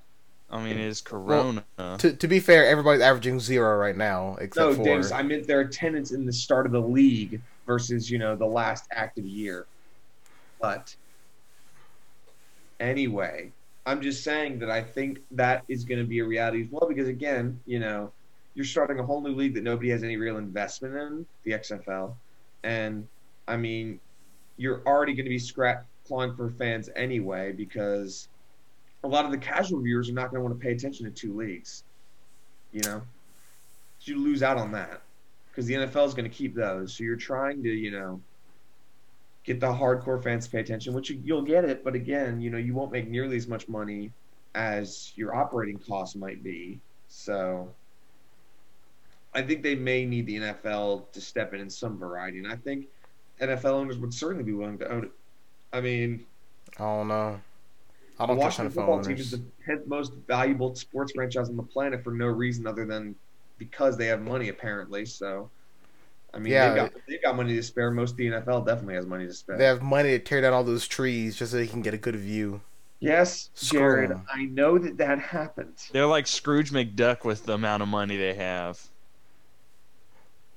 I mean, it's Corona. To, to be fair, everybody's averaging zero right now, except No, for Davis, I meant their attendance in the start of the league versus you know the last active year. But anyway, I'm just saying that I think that is going to be a reality as well because again, you know, you're starting a whole new league that nobody has any real investment in, the XFL, and I mean, you're already going to be scrap clawing for fans anyway because a lot of the casual viewers are not going to want to pay attention to two leagues. You know, so you lose out on that because the NFL is going to keep those. So you're trying to, you know, get the hardcore fans to pay attention, which you, you'll get it. But again, you know, you won't make nearly as much money as your operating costs might be. So I think they may need the NFL to step in in some variety, and I think NFL owners would certainly be willing to own it. I mean, I don't know. I don't Washington NFL football team is owners. the tenth most valuable sports franchise on the planet for no reason other than because they have money, apparently. So, I mean, Yeah. they've, got, they've got money to spare. Most of the NFL definitely has money to spare. They have money to tear down all those trees just so they can get a good view. yes, Screw Jared, 'em. I know that that happened. They're like Scrooge McDuck with the amount of money they have.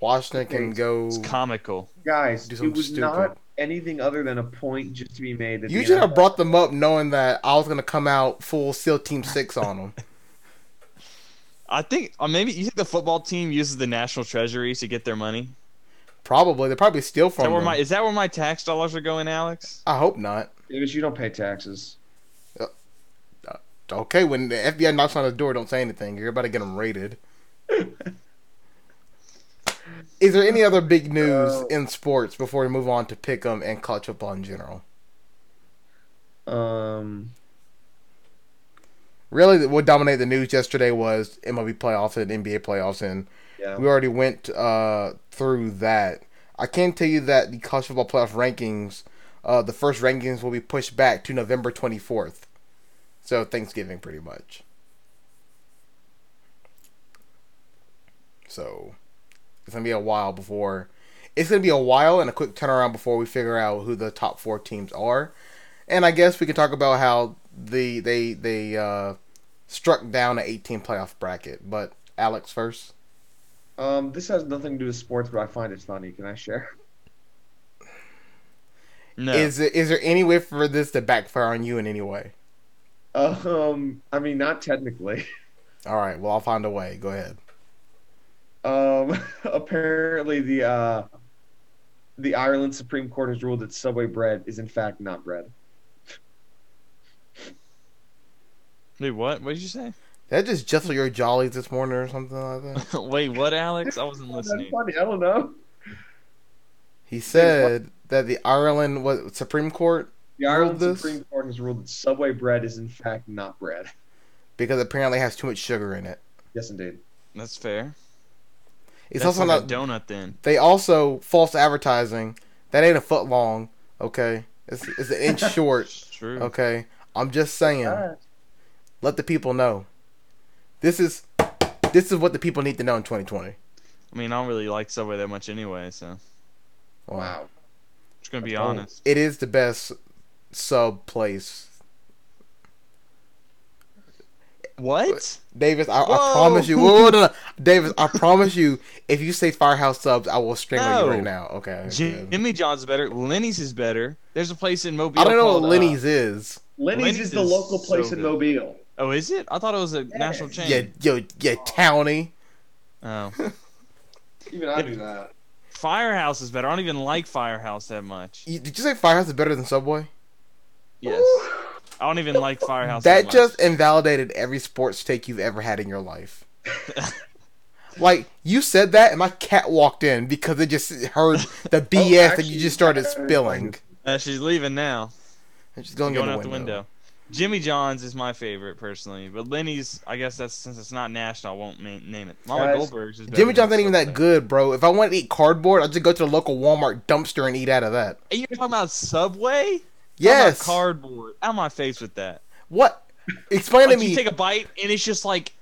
Washington can go. It's comical. Guys, Do it was stupid. not anything other than a point just to be made. You the should have brought them up knowing that I was gonna come out full SEAL Team Six on them. I think, or maybe you think the football team uses the national treasury to get their money. Probably they probably steal Is from that where them. my is that where my tax dollars are going, Alex? I hope not. Davis, you don't pay taxes. Uh, uh, okay, when the FBI knocks on the door, don't say anything. You're about to get them raided. Is there any other big news No. in sports before we move on to pick 'em and college football in general? Um, Really, what dominated the news yesterday was MLB playoffs and NBA playoffs, and yeah. we already went uh, through that. I can tell you that the college football playoff rankings, uh, the first rankings will be pushed back to November 24th. So Thanksgiving, pretty much. So it's gonna be a while before. It's gonna be a while and a quick turnaround before we figure out who the top four teams are. And I guess we can talk about how the they they uh, struck down an 18 playoff bracket. But Alex first. Um, this has nothing to do with sports, but I find it funny. Can I share? No. Is it, is there any way for this to backfire on you in any way? Um, I mean, not technically. All right, well I'll find a way. Go ahead. Um, apparently the uh, the Ireland Supreme Court has ruled that Subway bread is in fact not bread. Wait, what? What did you say? Did that just jostle your jollies this morning or something like that? Wait, what, Alex? I wasn't That's listening. funny. I don't know. He said that the Ireland what Supreme Court The Ireland this? Supreme Court has ruled that Subway bread is in fact not bread. because apparently it has too much sugar in it. Yes, indeed. That's fair. It's That's also like not. a donut then. They also false advertising. That ain't a foot long. Okay, it's it's an inch short. True. Okay, I'm just saying. Alright. Let the people know. This is this is what the people need to know in 2020. I mean, I don't really like Subway that much anyway, so I'm Wow. Wow. just gonna be That's bold. honest. It is the best sub place. What? Davis, I, I promise you. Whoa, no, no. Davis, I promise you. If you say Firehouse subs, I will strangle No. you right now. Okay. okay. Jimmy John's is better. Lenny's is better. There's a place in Mobile. I don't know called, what uh, Lenny's is. Lenny's, Lenny's is the local place so in good. Mobile. Oh, is it? I thought it was a national chain. Yeah, yo, yeah, townie. Oh, Even I do that. Firehouse is better. I don't even like Firehouse that much. You- Did you say Firehouse is better than Subway? Yes. I don't even like Firehouse. That much. just invalidated every sports take you've ever had in your life. like you said that, and my cat walked in because it just heard the BS that you just started spilling. Uh, she's leaving now. And she's going, going in out the window. Jimmy John's is my favorite personally, but Lenny's, I guess that's since it's not national, I won't ma- name it. Mama Guys, Goldberg's is Jimmy John's ain't even that good, bro. If I want to eat cardboard, I'll just go to the local Walmart dumpster and eat out of that. Are you're talking about Subway? Yes. Cardboard. Out of my face with that. What? Explain Like to me. you take a bite and it's just like,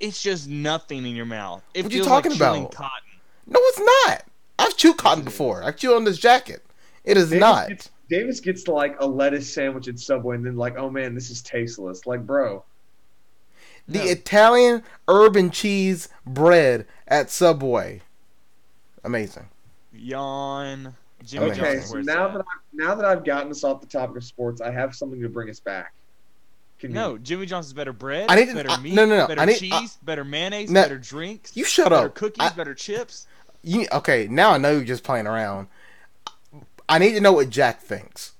it's just nothing in your mouth. It What you talking like about? Cotton. No, it's not. I've chewed cotton before. I chewed on this jacket. It is not. Davis gets like a lettuce sandwich at Subway and then like, oh man, this is tasteless. Like, bro, The No. Italian herb and cheese bread at Subway. Amazing. Yawn. Jimmy Okay, okay. John's So now at. that I, now that I've gotten us off the topic of sports, I have something to bring us back. Can No, you? Jimmy John's is better bread, I need to- better I- meat, no, no, no, better I need- cheese, better mayonnaise, No, better drinks, You shut better up. cookies, I- better chips. you, okay, now I know you're just playing around. I need to know what Jack thinks.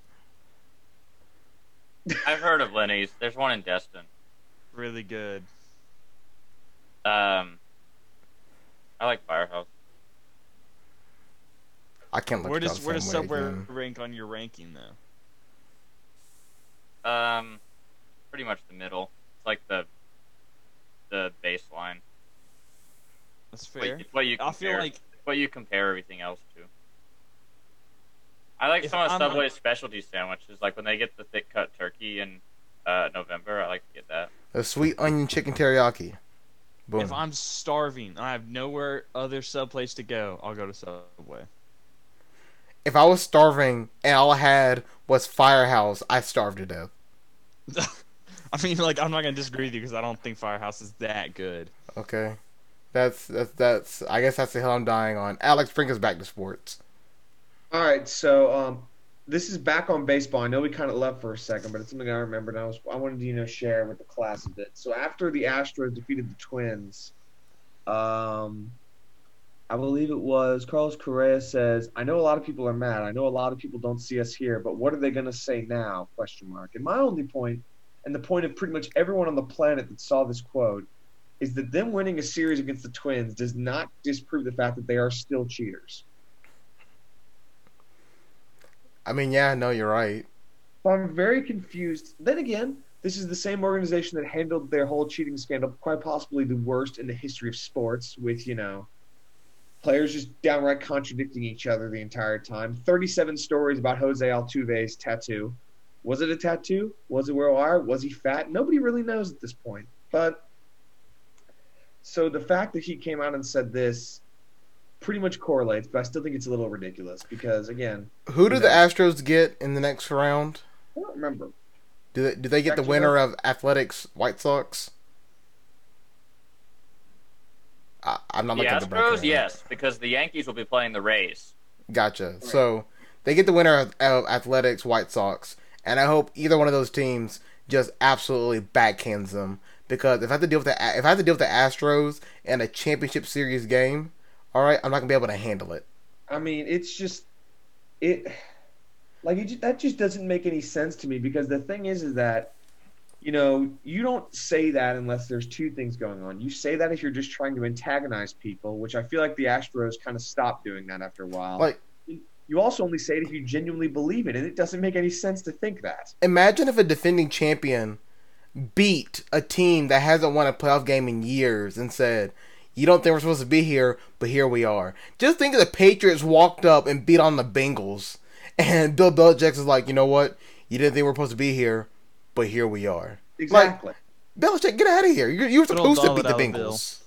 I've heard of Lenny's. There's one in Destin. Really good. Um, I like Firehouse. I can't look Where does the where does Subway again. rank on your ranking though? Um, pretty much the middle. It's like the the baseline. That's What- fair. It's what you I feel compare, like what you compare everything else to. I like If some of I'm Subway's specialty sandwiches, like when they get the thick cut turkey in uh, November. I like to get that. A sweet onion chicken teriyaki. Boom. if I'm starving and I have nowhere other sub place to go, I'll go to Subway. if I was starving and all I had was Firehouse, I starved to death. I mean, like I'm not gonna disagree with you because I don't think Firehouse is that good. Okay. That's that's that's. I guess that's the hill I'm dying on. Alex, bring us back to sports. All right, so um, this is back on baseball. I know we kind of left for a second, but it's something I remembered. And I was I wanted to you know share with the class a bit. So after the Astros defeated the Twins, um, I believe it was Carlos Correa says, "I know a lot of people are mad. I know a lot of people don't see us here, but what are they going to say now?" Question mark. And my only point, and the point of pretty much everyone on the planet that saw this quote, is that them winning a series against the Twins does not disprove the fact that they are still cheaters. I mean, yeah, no, you're right. So I'm very confused. Then again, this is the same organization that handled their whole cheating scandal, quite possibly the worst in the history of sports, with, you know, players just downright contradicting each other the entire time. 37 stories about Jose Altuve's tattoo. Was it a tattoo? Was it where are? Was he fat? Nobody really knows at this point. But so the fact that he came out and said this pretty much correlates, but I still think it's a little ridiculous because again, Who do You the. Astros get in the next round? I don't remember. Do they, do they get the winner of Athletics White Sox? I, I'm not The looking at the Astros, right yes, because the Yankees will be playing the Rays. Gotcha. So they get the winner of, of Athletics White Sox, and I hope either one of those teams just absolutely backhands them. Because if I have to deal with the if I have to deal with the Astros in a championship series game, all right, I'm not gonna be able to handle it. I mean, it's just it like it that just doesn't make any sense to me because the thing is is that you know, you don't say that unless there's two things going on. You say that if you're just trying to antagonize people, which I feel like the Astros kind of stopped doing that after a while. Like, you also only say it if you genuinely believe it, and it doesn't make any sense to think that. imagine if a defending champion beat a team that hasn't won a playoff game in years and said, "You don't think we're supposed to be here, but here we are." Just think of the Patriots walked up and beat on the Bengals, and Bill Belichick is like, "You know what? You didn't think we're supposed to be here, but here we are." Exactly. Belichick, get out of here! You you were supposed to beat the dollar dollar Bengals.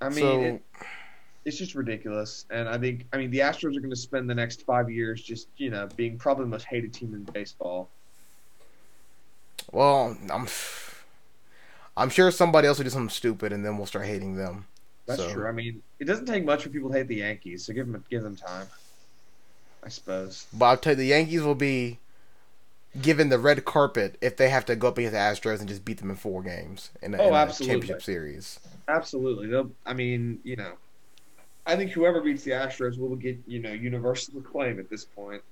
I mean, so it, it's just ridiculous. And I think, I mean, the Astros are going to spend the next five years just, you know, being probably the most hated team in baseball. well, I'm I'm sure somebody else will do something stupid, and then we'll start hating them. That's So- true. I mean, it doesn't take much for people to hate the Yankees, so give them give them time. I suppose. But I'll tell you, the Yankees will be given the red carpet if they have to go up against the Astros and just beat them in four games in a, Oh, in a championship series. Absolutely. They'll. I mean, you know, I think whoever beats the Astros will get you know universal acclaim at this point.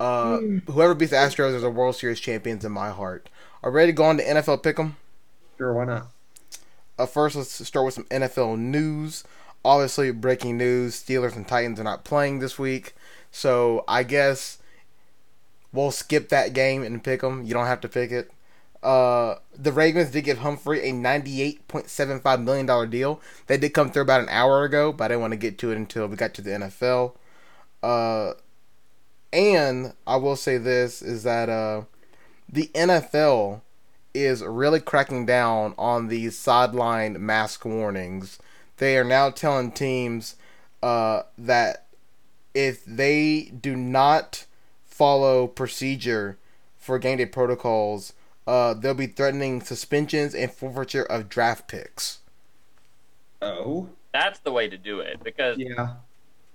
Uh, whoever beats the Astros is a World Series champions in my heart. Already we ready to go on to NFL Pick'em? Sure, why not? Uh, first, let's start with some NFL news. Obviously, breaking news: Steelers and Titans are not playing this week, so I guess we'll skip that game and pick them. You don't have to pick it. Uh, the Ravens did give Humphrey a ninety-eight point seven five million dollar deal. That did come through about an hour ago, but I didn't want to get to it until we got to the NFL. Uh, and I will say this is that uh, the NFL is really cracking down on these sideline mask warnings. They are now telling teams uh, that if they do not follow procedure for game day protocols, uh, they'll be threatening suspensions and forfeiture of draft picks. Oh, That's the way to do it because yeah.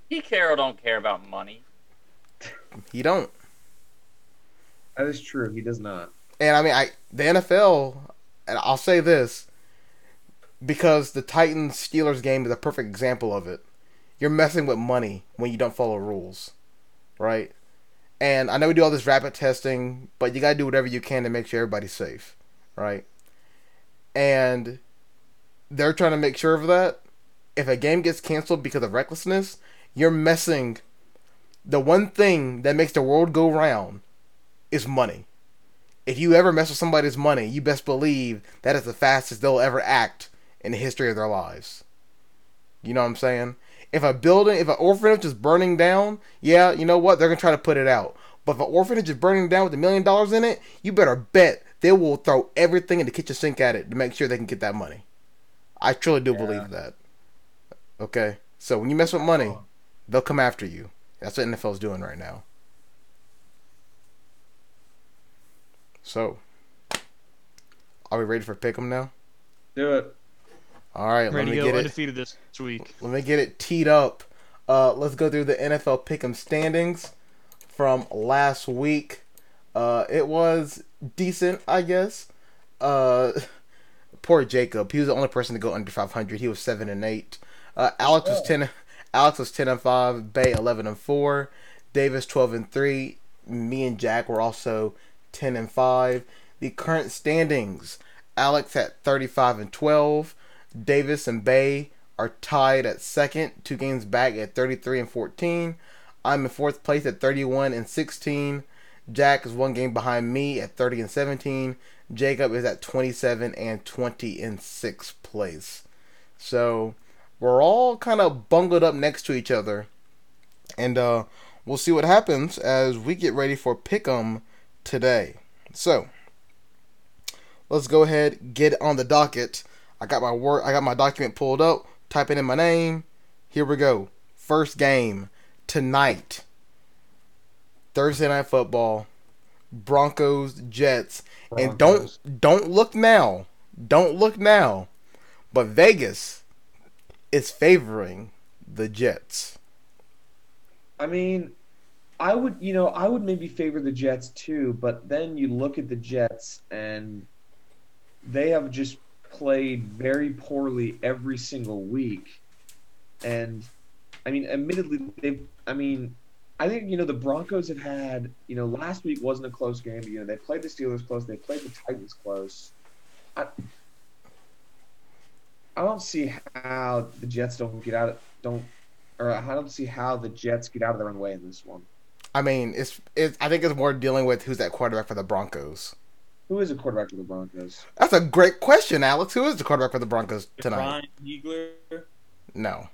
Pete Carroll don't care about money. he don't. That is true. He does not. And I mean, I the NFL, and I'll say this because the Titans Steelers game is a perfect example of it. You're messing with money when you don't follow rules, right? And I know we do all this rapid testing, but you gotta do whatever you can to make sure everybody's safe, right? And they're trying to make sure of that. If a game gets canceled because of recklessness, you're messing. The one thing that makes the world go round is money if you ever mess with somebody's money, you best believe that is the fastest they'll ever act in the history of their lives. You know what I'm saying? If a building, if an orphanage is burning down, yeah, you know what? They're gonna try to put it out. But if an orphanage is burning down with a million dollars in it, you better bet they will throw everything in the kitchen sink at it to make sure they can get that money. I truly do believe that. Okay, so when you mess with money, they'll come after you. That's what NFL's doing right now. So, are we ready for pick'em now? Do it. All right, let me to get go it. undefeated this week. Let me get it teed up. Uh, let's go through the NFL Pick'em standings from last week. Uh, it was decent, I guess. Uh, poor Jacob. He was the only person to go under 500. He was seven and eight. Uh, Alex was ten. Alex was ten and five. Bay eleven and four. Davis twelve and three. Me and Jack were also ten and five. The current standings: Alex at thirty-five and twelve. Davis and Bay are tied at second, two games back at 33 and 14. I'm in fourth place at 31 and 16. Jack is one game behind me at 30 and 17. Jacob is at 27 and 20 in sixth place. So we're all kind of bungled up next to each other. And uh, we'll see what happens as we get ready for Pick'em today. So let's go ahead get on the docket. I got my work. I got my document pulled up. Typing in my name. Here we go. First game tonight. Thursday night football. Broncos Jets. And don't don't look now. Don't look now. But Vegas is favoring the Jets. I mean, I would, you know, I would maybe favor the Jets too, but then you look at the Jets and they have just played very poorly every single week. And I mean, admittedly, they I mean, I think, you know, the Broncos have had, you know, last week wasn't a close game, but, you know, they played the Steelers close, they played the Titans close. I I don't see how the Jets don't get out of don't or I don't see how the Jets get out of their own way in this one. I mean, it's it's. I think it's more dealing with who's that quarterback for the Broncos. Who is the quarterback for the Broncos? That's a great question, Alex. Who is the quarterback for the Broncos tonight? Ryan Hegler. No.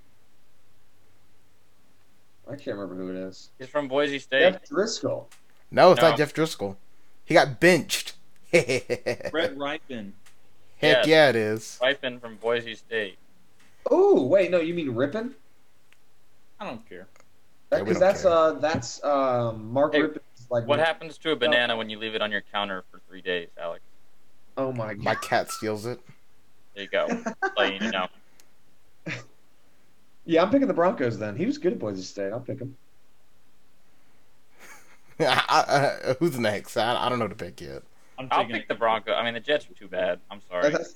I can't remember who it is. He's from Boise State. Jeff Driskel. No, it's No. not Jeff Driskel. He got benched. Brett Rypien. Yes. yeah, it is. Ripon from Boise State. Oh wait, no, you mean Rippin? I don't care. Yeah, Because don't that's care. uh that's um Mark Hey, Rippin's like What happens to a banana when you leave it on your counter for three days, Alex? Oh my god. My cat steals it. There you go. Letting you know. Yeah, I'm picking the Broncos then. He was good at Boise State. I'll pick him. I, I, who's next? I, I don't know to pick yet. I'm I'll taking pick the Broncos. I mean, the Jets are too bad. I'm sorry. That's-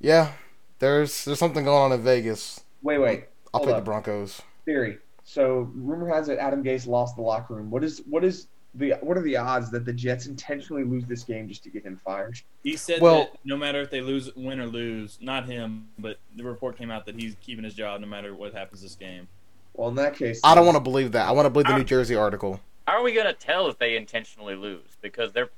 Yeah, there's there's something going on in Vegas. Wait, wait. I'll Hold pick up. the Broncos. Theory. So rumor has it Adam Gase lost the locker room. What is what is the what are the odds that the Jets intentionally lose this game just to get him fired? He said Well- that no matter if they lose, win or lose, not him, but the report came out that he's keeping his job no matter what happens this game. Well, in that case, I don't want to believe that. I want to believe the New Jersey article. How are we gonna tell if they intentionally lose? Because they're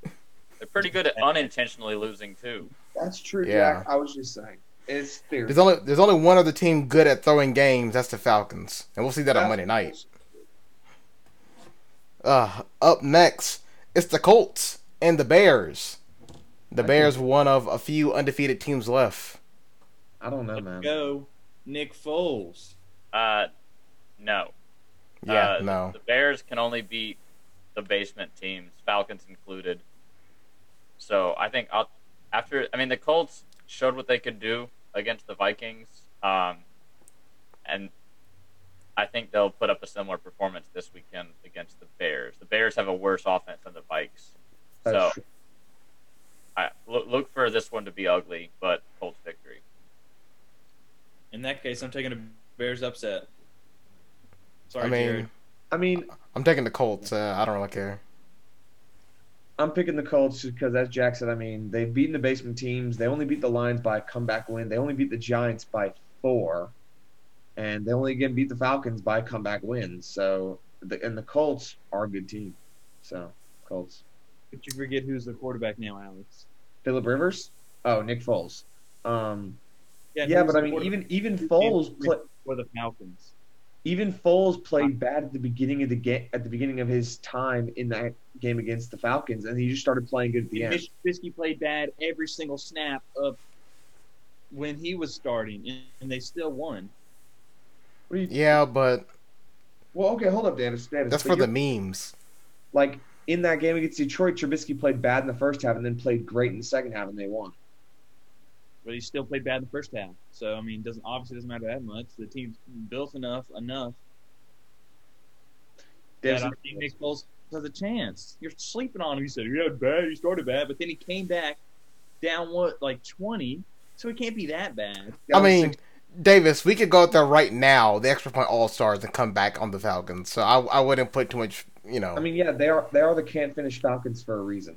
they're pretty good at unintentionally losing too. That's true, Yeah. Jack. I was just saying. It's theory. There's only there's only one other team good at throwing games. That's the Falcons, and we'll see that on Monday night. Uh, up next, it's the Colts and the Bears. The I Bears were one of a few undefeated teams left. I don't know, Let's man. go, Nick Foles. Uh, no. Yeah, Uh, no. The Bears can only beat the basement teams, Falcons included. So I think I'll, after I mean the Colts showed what they could do against the Vikings, um, and I think they'll put up a similar performance this weekend against the Bears. The Bears have a worse offense than the Vikes, so. I look, look for this one to be ugly, but Colts victory. In that case, I'm taking a Bears upset. Sorry, I mean, Jared. I mean, I'm taking the Colts. Uh, I don't really care. I'm picking the Colts because, as Jack said, I mean, they've beaten the basement teams. They only beat the Lions by a comeback win. They only beat the Giants by four, and they only again beat the Falcons by a comeback win. So, the, and the Colts are a good team. So, Colts. But you forget who's the quarterback now, Alex. Philip Rivers. Oh, Nick Foles. Um, yeah, who's but I mean, even even Foles play, for the Falcons. Even Foles played bad at the beginning of the game at the beginning of his time in that game against the Falcons, and he just started playing good at the end. Mitch Trubisky played bad every single snap of when he was starting, and- and they still won. What you, Yeah, but Well, okay, hold up, Dennis. Dennis that's but for the memes. like in that game against Detroit. Trubisky played bad in the first half and then played great in the second half, and they won. But he still played bad in the first half. So I mean, doesn't obviously doesn't matter that much. The team's built enough enough There's that I think Nick Foles has a chance. You're sleeping on him. You said he had bad, he started bad, but then he came back down what like twenty, so he can't be that bad. I mean, Davis, we could go out there right now, the extra point all stars, and come back on the Falcons. So I, I wouldn't put too much, you know. I mean, yeah, they are they are the can't finish Falcons for a reason.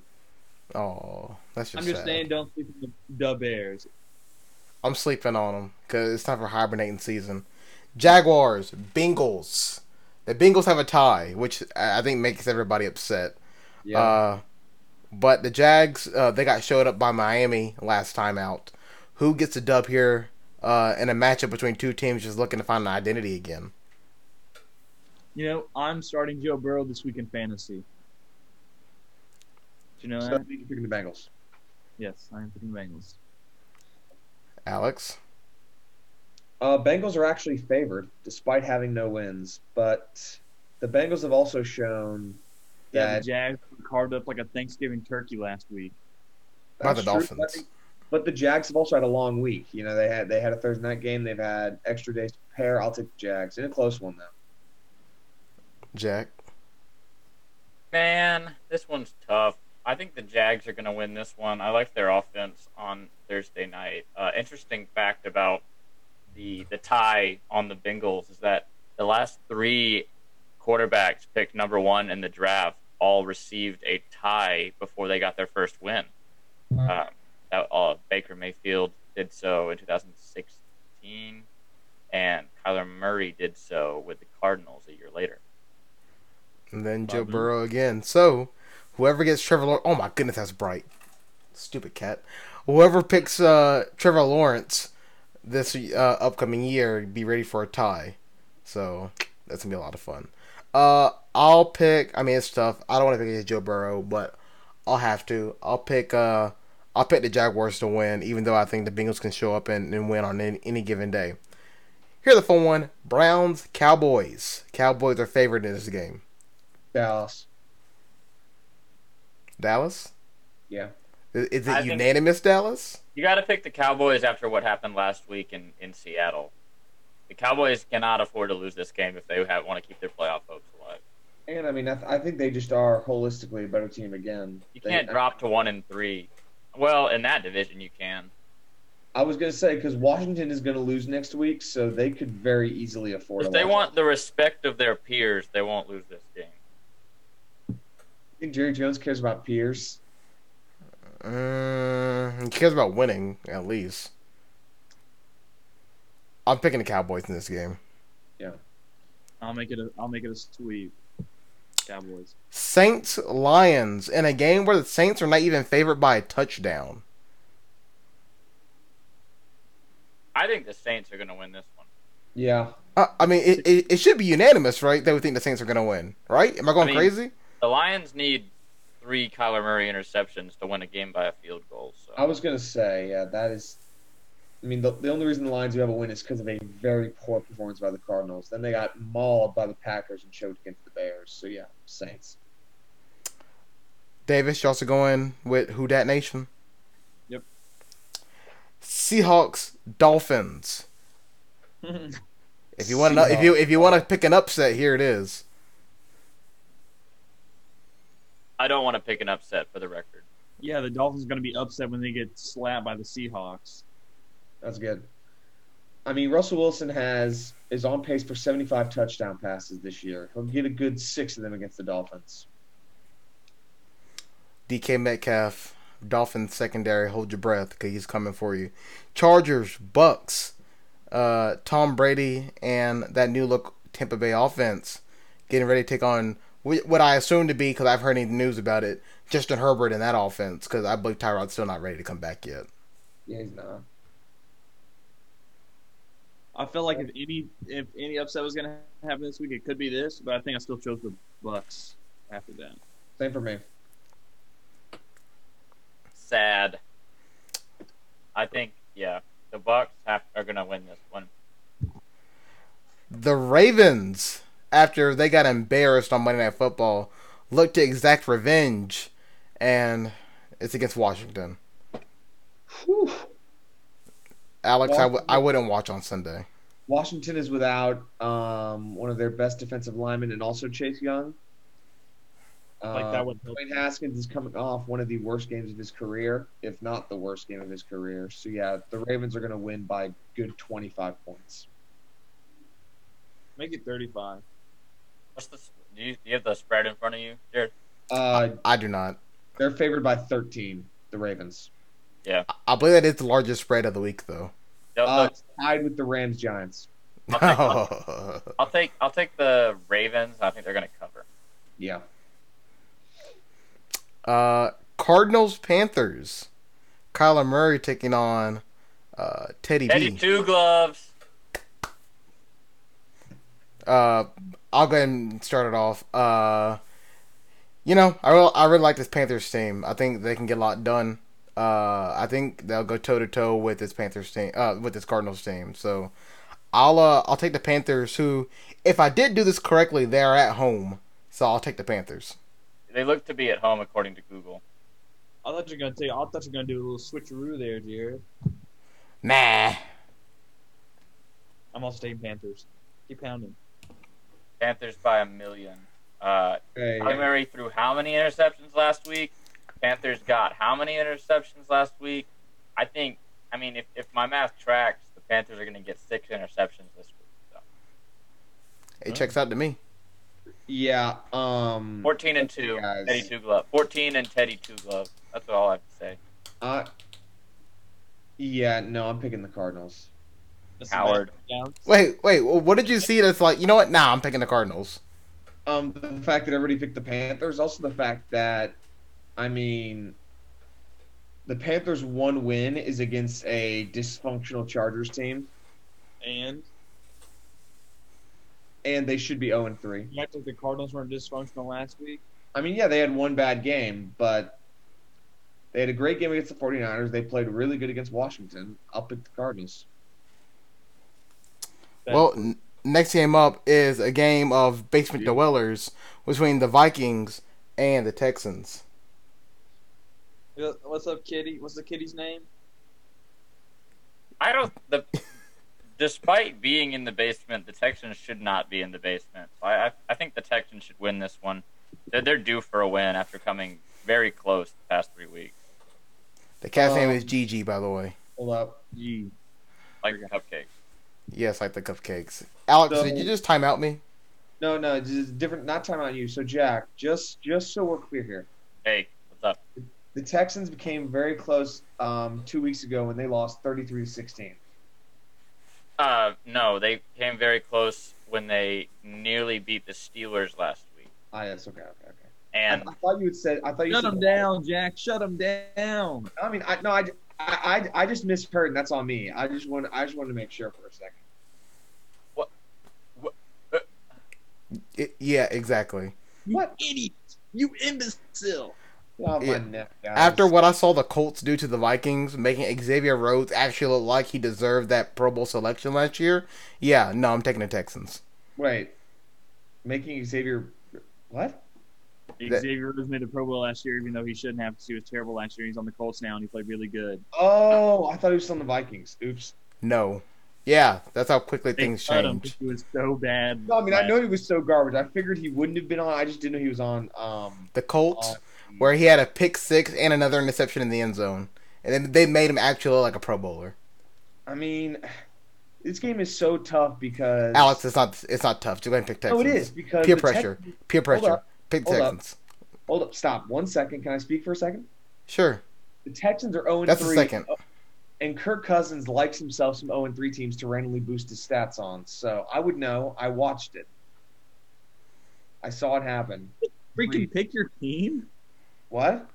oh, that's just. I'm just sad. saying, don't sleep on the, the Bears. I'm sleeping on them because it's time for hibernating season. Jaguars, Bengals. The Bengals have a tie, which I I think makes everybody upset. Yeah, Uh, but the Jags, uh, they got showed up by Miami last time out. Who gets a dub here uh, in a matchup between two teams just looking to find an identity again? You know, I'm starting Joe Burrow this week in fantasy. Do you know so that? you're picking the Bengals. Yes, I am picking the Bengals. Alex? Uh, Bengals are actually favored despite having no wins, but the Bengals have also shown Yeah, that the Jags carved up like a Thanksgiving turkey last week. By the That's true, Dolphins. but- But the Jags have also had a long week. You know, they had they had a Thursday night game. They've had extra days to prepare. I'll take the Jags in a close one though. Jack? Man, this one's tough. I think the Jags are going to win this one. I like their offense on Thursday night. Uh, interesting fact about the the tie on the Bengals is that the last three quarterbacks picked number one in the draft all received a tie before they got their first win. Um, that, uh, Baker Mayfield did so in 2016, and Kyler Murray did so with the Cardinals a year later. And then Joe Burrow again. So, whoever gets Trevor Lawrence. Oh my goodness, that's bright. Stupid cat. Whoever picks uh, Trevor Lawrence this uh, upcoming year, be ready for a tie. So, that's to be a lot of fun. Uh, I'll pick. I mean, it's tough. I don't want to pick against Joe Burrow, but I'll have to. I'll pick. Uh, I'll pick the Jaguars to win, even though I think the Bengals can show up and, and win on any, any given day. Here's the fun one: Browns, Cowboys. Cowboys are favored in this game. Dallas. Dallas. Yeah. Is, is it I unanimous, Dallas? You got to pick the Cowboys after what happened last week in, in Seattle. The Cowboys cannot afford to lose this game if they have, want to keep their playoff hopes alive. And I mean, I, th- I think they just are holistically a better team again. You They- can't drop to one and three. Well, in that division, you can. I was gonna say because Washington is gonna lose next week, so they could very easily afford. If a they want the respect of their peers, they won't lose this game. I think Jerry Jones cares about peers. Mm, he cares about winning at least. I'm picking the Cowboys in this game. Yeah, I'll make it a I'll make it a sweep. Cowboys. Saints Lions in a game where the Saints are not even favored by a touchdown. I think the Saints are going to win this one. Yeah, Uh, I mean, it, it, it should be unanimous, right? That we think the Saints are going to win, right? Am I going I mean- crazy? The Lions need three Kyler Murray interceptions to win a game by a field goal. So I was gonna say, yeah, that is. I mean, the, the only reason the Lions do have a win is because of a very poor performance by the Cardinals. Then they got mauled by the Packers and choked against the Bears. So yeah, Saints. Davis, you also going with Who Dat Nation? Yep. Seahawks Dolphins. If you want to, if you if you want to pick an upset, here it is. I don't want to pick an upset for the record. yeah, the Dolphins are going to be upset when they get slapped by the Seahawks. That's good. I mean, Russell Wilson has is on pace for 75 touchdown passes this year. He'll get a good six of them against the Dolphins. DK Metcalf, Dolphins secondary, hold your breath because he's coming for you. Chargers, Bucks, uh, Tom Brady, and that new look Tampa Bay offense getting ready to take on wh- what I assume to be, because I've heard any news about it, Justin Herbert in that offense, because I believe Tyrod's still not ready to come back yet. Yeah, he's not. I felt like if any if any upset was going to happen this week, it could be this. But I think I still chose the Bucks after that. Same for me. Sad. I think yeah, the Bucks have, are going to win this one. The Ravens, after they got embarrassed on Monday Night Football, look to exact revenge, and it's against Washington. Whew. Alex, I w- I wouldn't watch on Sunday. Washington is without um, one of their best defensive linemen and also Chase Young. Like Uh, that would help. Dwayne Haskins is coming off one of the worst games of his career, if not the worst game of his career. So yeah, the Ravens are going to win by a good 25 points. Make it 35. What's the? Do you, do you have the spread in front of you, Jared? Uh, I do not. they're favored by 13. The Ravens, Yeah, I believe that is the largest spread of the week, though. They'll- uh, it's tied with the Rams Giants. I'll take, I'll take I'll take the Ravens. I think they're going to cover. Yeah, uh, Cardinals Panthers. Kyler Murray taking on uh, Teddy Teddy B. two gloves. Uh, I'll go ahead and start it off. Uh, you know, I really, I really like this Panthers team. I think they can get a lot done. Uh, I think they'll go toe to toe with this Panthers team, uh, with this Cardinals team. So, I'll uh, I'll take the Panthers. Who, if I did do this correctly, they're at home. So I'll take the Panthers. They look to be at home according to Google. I thought you were gonna take. I thought you were gonna do a little switcheroo there, Jared. Nah. I'm also taking Panthers. Keep pounding. Panthers by a million. Uh, hey, Kyler Murray threw how many interceptions last week? Panthers got how many interceptions last week? I think. I mean, if, if my math tracks, the Panthers are going to get six interceptions this week. So. It checks out to me. yeah. Um, 14 and 2, Guys. Teddy two glove. 14 and Teddy two glove. That's all I have to say. uh, yeah, no, I'm picking the Cardinals. That's Howard. Wait, wait. What did you see? That's like, you know what? Nah, I'm picking the Cardinals. Um, the fact that everybody picked the Panthers, also the fact that, I mean, the Panthers' one win is against a dysfunctional Chargers team, And and they should be 0 and 3. you act like the Cardinals weren't dysfunctional last week. I mean, yeah, they had one bad game, but they had a great game against the 49ers. They played really good against Washington. I'll pick the Cardinals. Well, n- next game up is a game of basement dwellers between the Vikings and the Texans. What's up, Kitty? What's the kitty's name? I don't. The despite being in the basement, the Texans should not be in the basement. So I I, I think the Texans should win this one. They're, they're due for a win after coming very close the past three weeks, The cat's name Um, is Gigi, by the way. Hold up. Gee. like cupcakes. Yes, like the cupcakes. Alex, So- did you just time out me? No, no, it's just different. Not time on you. So, Jack, just just so we're clear here, Hey, what's up? the Texans became very close um, two weeks ago when they lost 33 to 16. Uh, no, they came very close when they nearly beat the Steelers last week. Ah, yes, okay, okay, okay. And I, I thought you had said. I thought you Shut said him down, Jack. Shut them down. I mean, I no, I, I, I, I just misheard, and that's on me. I just want, I just wanted to make sure for a second. Uh, I- yeah, exactly. You What? idiot. You imbecile. Oh, my Yeah. neck. After what I saw the Colts do to the Vikings, making Xavier Rhodes actually look like he deserved that Pro Bowl selection last year, yeah, no, I'm taking the Texans. Wait, making Xavier, what? That- Xavier Rhodes made the Pro Bowl last year, even though he shouldn't have because he was terrible last year. He's on the Colts now, and he played really good. Oh, I thought he was on the Vikings. Oops. No. Yeah, that's how quickly They things cut him change. 'cause He was so bad. No, I mean, I know he was so garbage. I figured he wouldn't have been on. I just didn't know he was on. Um, The Colts, uh, where he had a pick six and another interception in the end zone. And then they made him actually like a Pro Bowler. I mean, this game is so tough because Alex, it's not it's not tough. Just go ahead and pick No, Texans. it is because Peer the pressure. Texans- Peer pressure. Up. Pick Hold up. Texans. Hold up, stop one second. Can I speak for a second? Sure. The Texans are 0 That's a 3. second. Uh, and Kirk Cousins likes himself some 0 3 teams to randomly boost his stats on. So I would know. I watched it. I saw it happen. Freaking pick your team. What?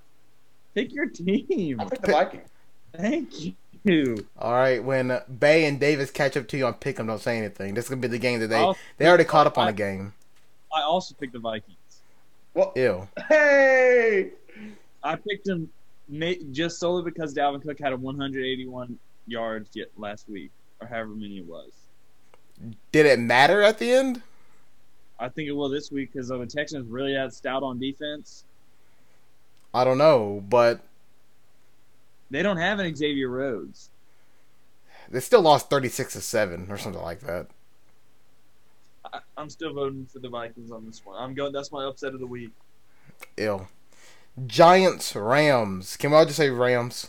Pick your team. I picked the Vikings. Thank you. All right. When Bay and Davis catch up to you on pick them, don't say anything. This is gonna be the game that they they already caught up on I- the game. I also picked the Vikings. Well, Ew. hey! I picked him just solely because Dalvin Cook had a 181 yards last week, or however many it was. Did it matter at the end? I think it will this week because uh, the Texans really had stout on defense. I don't know, but They don't have an Xavier Rhodes. They still lost 36 to 7 or something like that. I, I'm still voting for the Vikings on this one. I'm going. That's my upset of the week. Ill. Giants, Rams. Can we all just say Rams?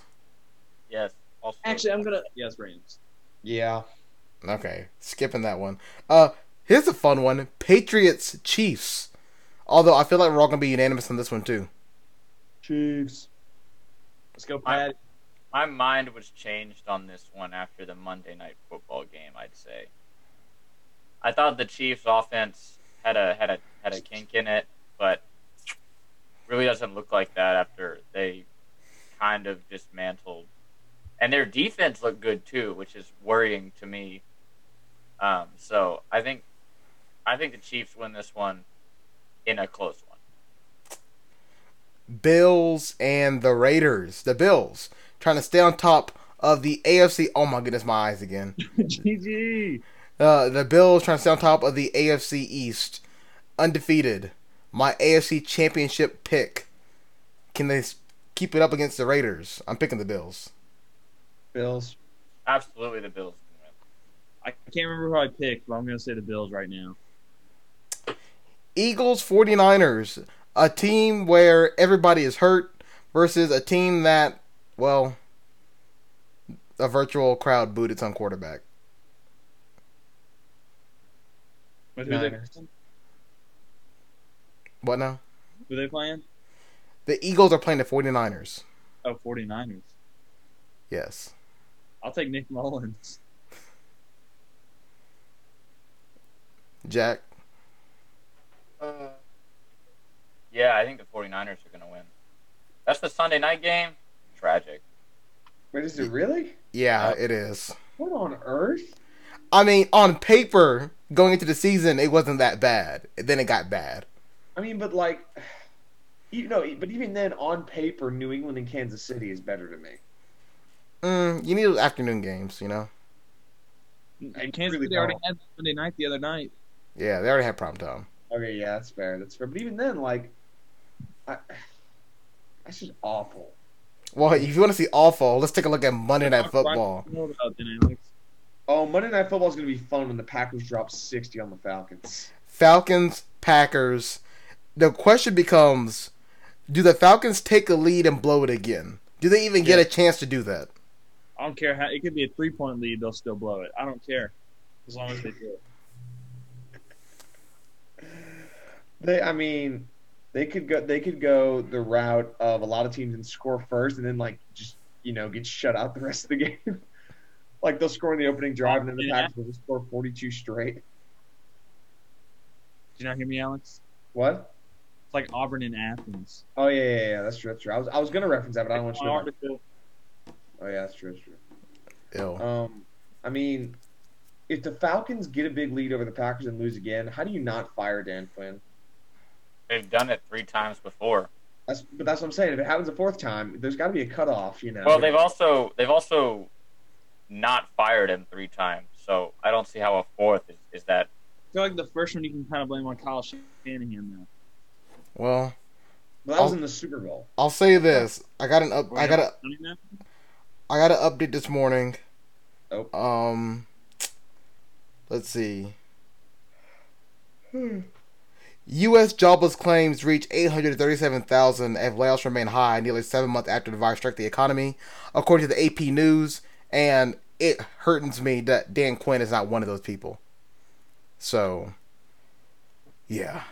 Yes. Also, Actually, I'm gonna. Yes, Rams. Yeah. Okay, skipping that one. Uh, here's a fun one: Patriots, Chiefs. Although I feel like we're all gonna be unanimous on this one too. Chiefs. Let's go, I- Pat. my mind was changed on this one after the Monday night football game. I'd say. I thought the Chiefs' offense had a had a had a kink in it, but really doesn't look like that after they kind of dismantled. And their defense looked good too, which is worrying to me. Um, so I think I think the Chiefs win this one in a close one. Bills and the Raiders. The Bills trying to stay on top of the AFC. Oh my goodness, my eyes again. GG. Uh, the Bills trying to stay on top of the AFC East, undefeated. My AFC Championship pick. Can they keep it up against the Raiders? I'm picking the Bills. Bills. Absolutely, the Bills. I can't remember who I picked, but I'm gonna say the Bills right now. Eagles 49ers, a team where everybody is hurt versus a team that, well, a virtual crowd booed its own quarterback. But who they What now? who they playing? The Eagles are playing the 49ers. Oh, 49ers. Yes. I'll take Nick Mullens. Jack. Uh, Yeah, I think the 49ers are going to win. That's the Sunday night game. Tragic. Wait, is it really? Yeah, Yep. it is. What on earth? I mean, on paper, going into the season, it wasn't that bad. Then it got bad. I mean, but like, you know, but even then, on paper, New England and Kansas City is better to me. Mm, you need those afternoon games, you know? I Kansas really City already don't. had Monday night the other night. Yeah, they already had prime time. Okay, yeah, that's fair. That's fair. But even then, like, I, that's just awful. Well, if you want to see awful, let's take a look at Monday Night Football. What about then, Alex? Oh, Monday Night Football is going to be fun when the Packers drop 60 on the Falcons. Falcons, Packers. The question becomes do the Falcons take a lead and blow it again? Do they even get a chance to do that? I don't care how it could be a three point lead, they'll still blow it. I don't care. As long as they do it. They, I mean, they could go. They could go the route of a lot of teams and score first, and then like just you know get shut out the rest of the game. Like they'll score in the opening drive, and then the Yeah. Packers will just score 42 straight. Did you not hear me, Alex? What? It's like Auburn and Athens. Oh yeah, yeah, yeah. That's true. That's true. I was, I was gonna reference that, but I don't want you My to. article. Oh yeah, that's true. That's true. Ew. Um, I mean, if the Falcons get a big lead over the Packers and lose again, how do you not fire Dan Quinn? They've done it three times before. That's, but that's what I'm saying. If it happens a fourth time, there's got to be a cutoff, you know. Well, they've also they've also not fired him three times, so I don't see how a fourth is, is that. I feel like the first one you can kind of blame on Kyle Shanahan though. Well, But that was I'll- in the Super Bowl. I'll say this. I got an up. Were I got a. not doing that? I got an update this morning. Oh. Um, let's see. Hmm. U.S. jobless claims reach 837,000 as layoffs remain high nearly seven months after the virus struck the economy, according to the AP News. And it hurts me that Dan Quinn is not one of those people. So, yeah.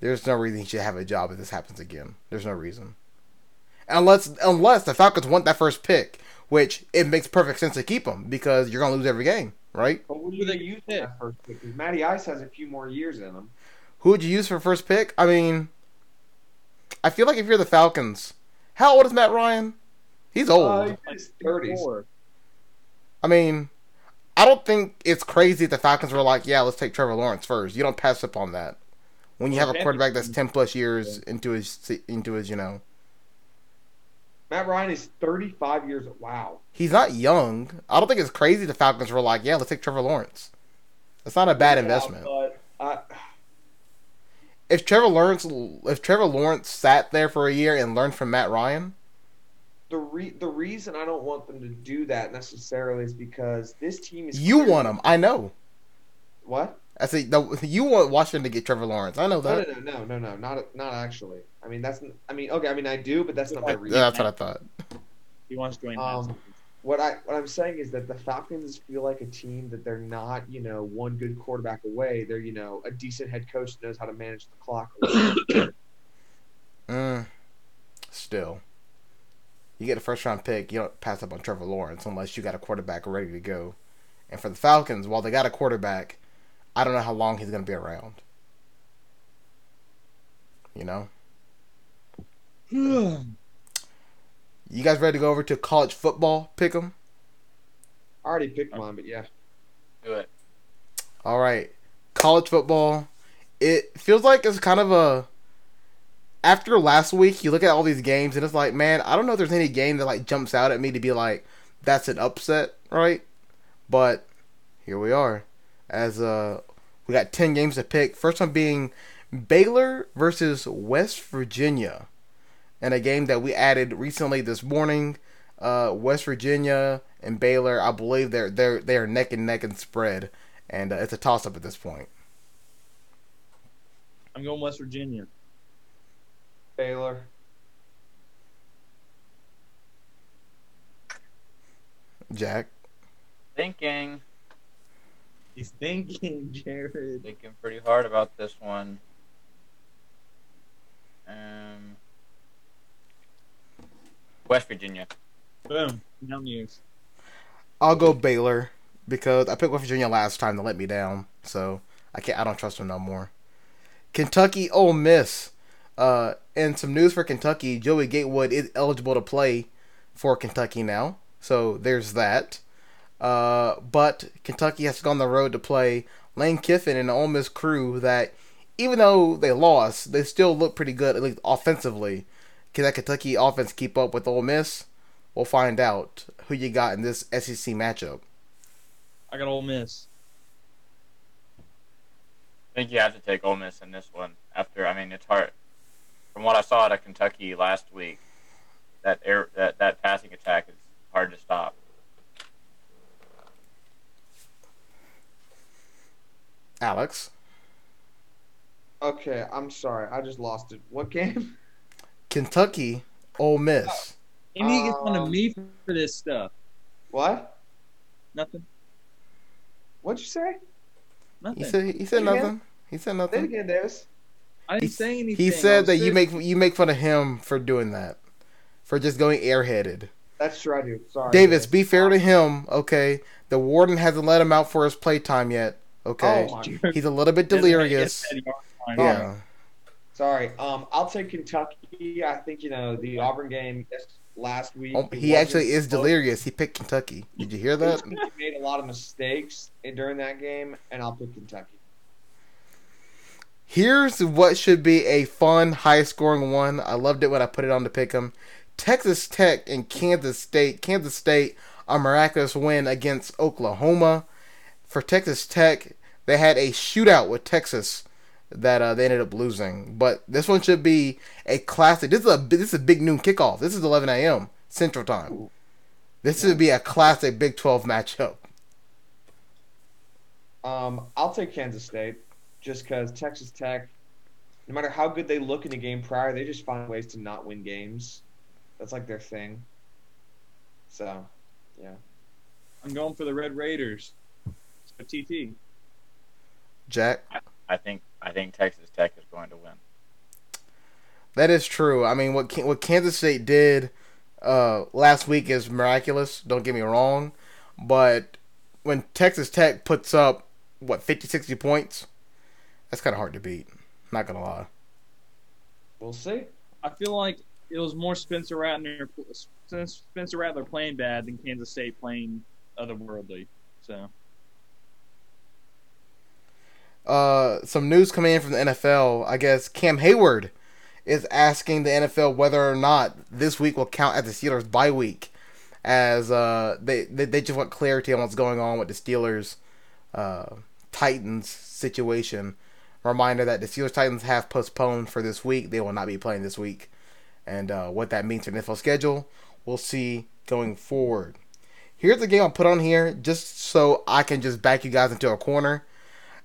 There's no reason he should have a job if this happens again. There's no reason. Unless unless the Falcons want that first pick, which it makes perfect sense to keep him because you're gonna lose every game, right? But what Who they use it? that first pick? Because Matty Ice has a few more years in him. Who would you use for first pick? I mean, I feel like if you're the Falcons, how old is Matt Ryan? He's old. Uh, he's in his 30s. Four. I mean, I don't think it's crazy the Falcons were like, yeah, let's take Trevor Lawrence first. You don't pass up on that when you have a quarterback that's ten plus years into his into his, you know, Matt Ryan is 35 years old. Wow. he's not young. I don't think it's crazy the Falcons were like, yeah, let's take Trevor Lawrence. That's not a bad Yeah, investment. But I, if Trevor Lawrence if Trevor Lawrence sat there for a year and learned from Matt Ryan, the re- the reason I don't want them to do that necessarily is because this team is You clearly- want them? I know. what? I say no, you want Washington to get Trevor Lawrence. I know that. no, no, no, no, no, not not actually. I mean that's I mean okay, I mean I do, but that's not my Yeah, reason. that's what I thought. He wants Dwayne Um, what I what I'm saying is that the Falcons feel like a team that they're not, you know, one good quarterback away. They're, you know, a decent head coach that knows how to manage the clock. a. Mm, still, you get a first round pick. You don't pass up on Trevor Lawrence unless you got a quarterback ready to go. And for the Falcons, while they got a quarterback, I don't know how long he's going to be around. You know, hmm. you guys ready to go over to college football? Pick them? I already picked mine, but yeah. Do it. All right, college football. It feels like it's kind of a. After last week, you look at all these games and it's like, man, I don't know if there's any game that like jumps out at me to be like, that's an upset, right? But here we are, as uh, we got ten games to pick. First one being Baylor versus West Virginia, and a game that we added recently this morning. Uh, West Virginia and Baylor, I believe they're they're they are neck and neck in spread, and uh, it's a toss up at this point. I'm going West Virginia. Baylor. Jack, Thinking, He's thinking, Jared. thinking pretty hard about this one. Um, West Virginia. Boom. No news. I'll go Baylor because I picked West Virginia last time to let me down, so I can't. I don't trust them no more. Kentucky, Ole Miss. Uh, and some news for Kentucky: Joey Gatewood is eligible to play for Kentucky now, so there's that. Uh, but Kentucky has to go on the road to play Lane Kiffin and the Ole Miss crew that, even though they lost, they still look pretty good at least offensively. Can that Kentucky offense keep up with Ole Miss? We'll find out who you got in this SEC matchup. I got Ole Miss. I think you have to take Ole Miss in this one. After, I mean, it's hard. From what I saw out of Kentucky last week, that air, that that passing attack is hard to stop. Alex, Okay, I'm sorry. I just lost it. What game? Kentucky, Ole Miss. You need to get fun of Um, me for, for this stuff. What? Nothing. What'd you say? Nothing. He said he said Say it again. nothing. He said Say it nothing. again, Davis. I didn't He, say anything. he said was that you make you make fun of him for doing that, for just going airheaded. That's true. I do. Sorry. Davis, be fair to him, okay? The warden hasn't let him out for his playtime yet, okay? Oh. He's a little bit delirious. yes, you. Yeah. Sorry. Um, I'll take Kentucky. I think you know the Auburn game last week. Oh, he actually is close. delirious. He picked Kentucky. Did you hear that? He made a lot of mistakes during that game, and I'll pick Kentucky. Here's what should be a fun, high scoring one. I loved it when I put it on to pick 'em. Texas Tech and Kansas State. Kansas State, a miraculous win against Oklahoma. For Texas Tech, they had a shootout with Texas that uh, they ended up losing. But this one should be a classic. This is a this is a big noon kickoff. This is 11 a.m. Central Time. This would be a classic Big 12 matchup. Um, I'll take Kansas State just because Texas Tech, no matter how good they look in a game prior, they just find ways to not win games. That's like their thing. So, yeah. I'm going for the Red Raiders. So TT. Jack. I think I think Texas Tech is going to win. That is true. I mean, what what Kansas State did uh, last week is miraculous. Don't get me wrong, but when Texas Tech puts up what 50, 60 points, that's kind of hard to beat. Not gonna lie. We'll see. I feel like it was more Spencer Rattler, Spencer Rattler playing bad than Kansas State playing otherworldly. So Uh, some news coming in from the NFL. I guess Cam Heyward is asking the NFL whether or not this week will count as the Steelers' bye week, as uh, they, they they just want clarity on what's going on with the Steelers uh, Titans situation. Reminder that the Steelers Titans have postponed for this week. They will not be playing this week, and uh, what that means for the NFL schedule, we'll see going forward. Here's the game I'll put on here just so I can just back you guys into a corner.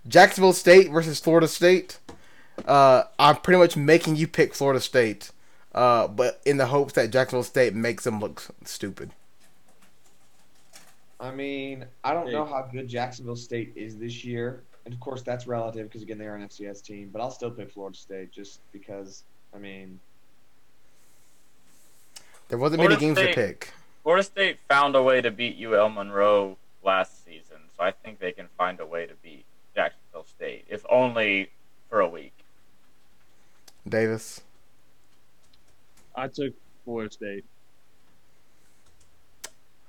Jacksonville State versus Florida State. Uh, I'm pretty much making you pick Florida State, uh, but in the hopes that Jacksonville State makes them look stupid. I mean, I don't know how good Jacksonville State is this year, and of course that's relative because again they are an FCS team. But I'll still pick Florida State just because. I mean, There wasn't Florida many games State- to pick. Florida State found a way to beat UL Monroe last season, so I think they can find a way to beat Jacksonville State, if only for a week. Davis. I took Florida State.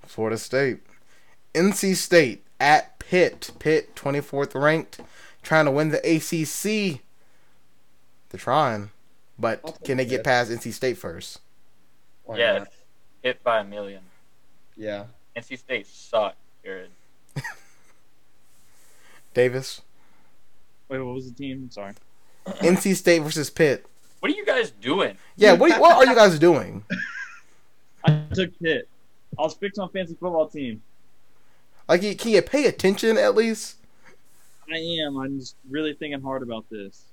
Florida State. NC State at Pitt. Pitt, 24th ranked, trying to win the ACC. They're trying, but can they get past NC State first? why yes, not? hit by a million. Yeah. NC State sucked, Jared. Davis. Wait, what was the team? Sorry. NC State versus Pitt. What are you guys doing? Yeah, what, what are you guys doing? I took Pitt. I was fixed on fantasy football team. Like, can you pay attention at least? I am. I'm just really thinking hard about this.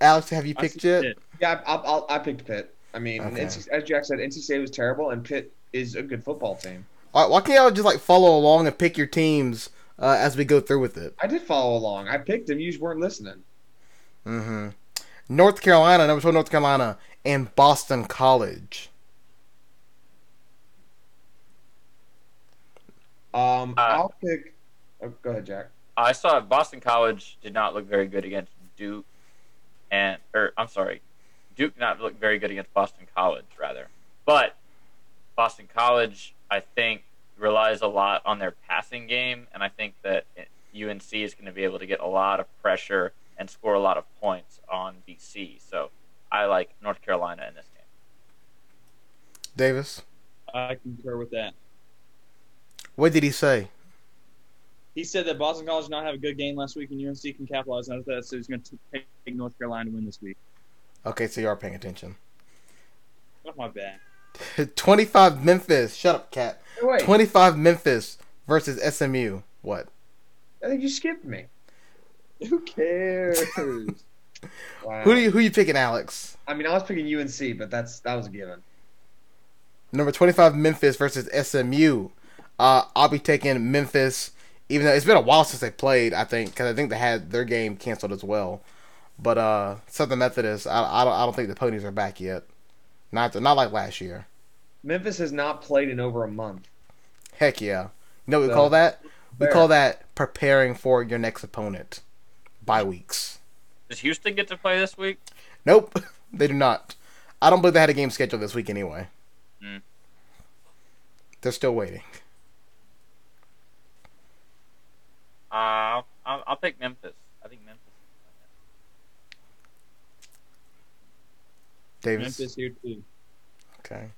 Alex, have you picked said yet? Pitt. Yeah, I, I, I picked Pitt. I mean, Okay. NC, as Jack said, NC State was terrible, and Pitt is a good football team. All right, why can't y'all just like follow along and pick your teams uh, as we go through with it? I did follow along. I picked them. You just weren't listening. Mm-hmm. North Carolina, number 12, North Carolina, and Boston College. Um, Uh, I'll pick. Oh, go ahead, Jack. I saw Boston College did not look very good against Duke, and or I'm sorry, Duke did not look very good against Boston College rather. But Boston College, I think, relies a lot on their passing game, and I think that UNC is going to be able to get a lot of pressure and score a lot of points on BC. So I like North Carolina in this game. Davis, I concur with that. What did he say? He said that Boston College did not have a good game last week, and UNC can capitalize on that, so he's going to take North Carolina to win this week. Okay, so you are paying attention. Not my bad. 25 Memphis. Shut up, cat. Wait, 25 Memphis versus SMU. What? I think you skipped me. Who cares? Wow. Who do you who you picking, Alex? I mean, I was picking UNC, but that's that was a given. Number 25 Memphis versus SMU. Uh, I'll be taking Memphis, even though it's been a while since they played. I think because I think they had their game canceled as well. But uh, Southern Methodist, I, I don't I don't think the ponies are back yet. Not not like last year. Memphis has not played in over a month. Heck yeah. You know what we call that? We call that preparing for your next opponent. Bye weeks. Does Houston get to play this week? Nope, they do not. I don't believe they had a game scheduled this week anyway. Hmm. They're still waiting. Uh, I'll, I'll pick Memphis. I think Memphis. Davis. Memphis here too. Okay.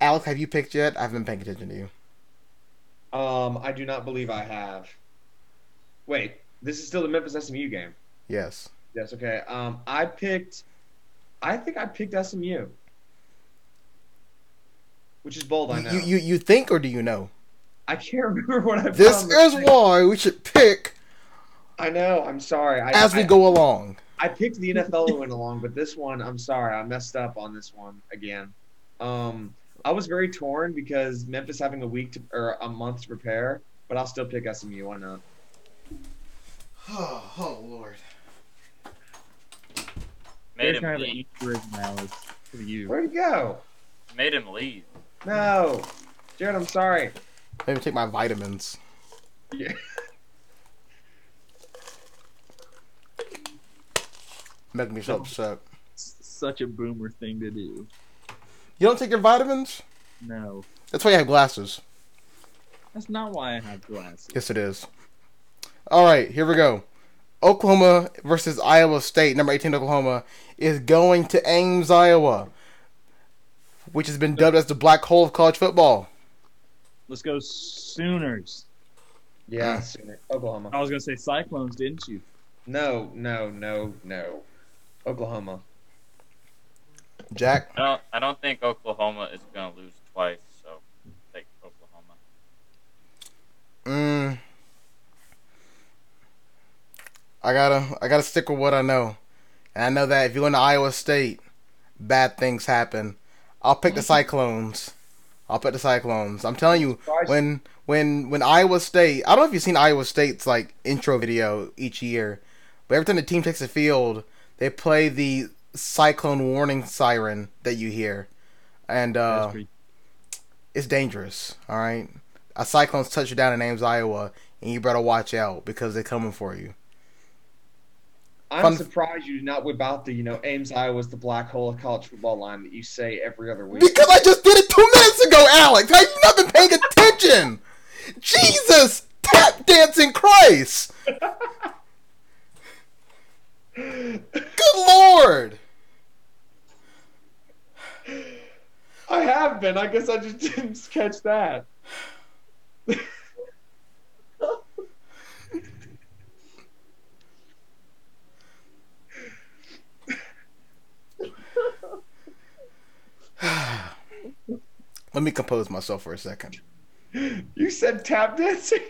Alex, have you picked yet? I haven't been paying attention to you. Um, I do not believe I have. Wait, this is still the Memphis SMU game. Yes. Yes, okay. Um, I picked. I think I picked SMU, which is bold. I know. You, you you think or do you know? I can't remember what I. put This on is thing. why we should pick I know. I'm sorry. I, as we I- go along. I picked the NFL to win along, but this one, I'm sorry, I messed up on this one again. Um, I was very torn because Memphis having a week to, or a month to prepare, but I'll still pick SMU. Why not? Oh, oh Lord. Made There's him kind of leave. Easter for you. Where'd he go? Made him leave. No, Jared, I'm sorry. Maybe take my vitamins. Yeah. Make me so upset. Such a boomer thing to do. You don't take your vitamins? No, That's why you have glasses. that's not why I have glasses. Yes, it is. All right, here we go. Oklahoma versus Iowa State. Number 18, Oklahoma, is going to Ames, Iowa, which has been dubbed as the black hole of college football. Let's go Sooners. Yeah, sooner. Oklahoma. I was gonna say Cyclones, didn't you? No, no, no, no. Oklahoma. Jack. I don't. I don't think Oklahoma is going to lose twice. So take Oklahoma. Mm. I gotta I gotta stick with what I know. And I know that if you go into Iowa State, bad things happen. I'll pick the Cyclones. I'll pick the Cyclones. I'm telling you, when when when Iowa State I don't know if you've seen Iowa State's like intro video each year, but every time the team takes the field, they play the cyclone warning siren that you hear. And uh pretty- it's dangerous. All right, a cyclone's touch you down in Ames, Iowa, and you better watch out because they're coming for you. I'm Fun- surprised you did not whip out the, you know, Ames, Iowa's the black hole of college football line that you say every other week. Because I just did it two minutes ago, Alex. I've not been paying attention? Jesus, tap dancing Christ! Good lord! I have been. I guess I just didn't catch that. Let me compose myself for a second. You said tap dancing?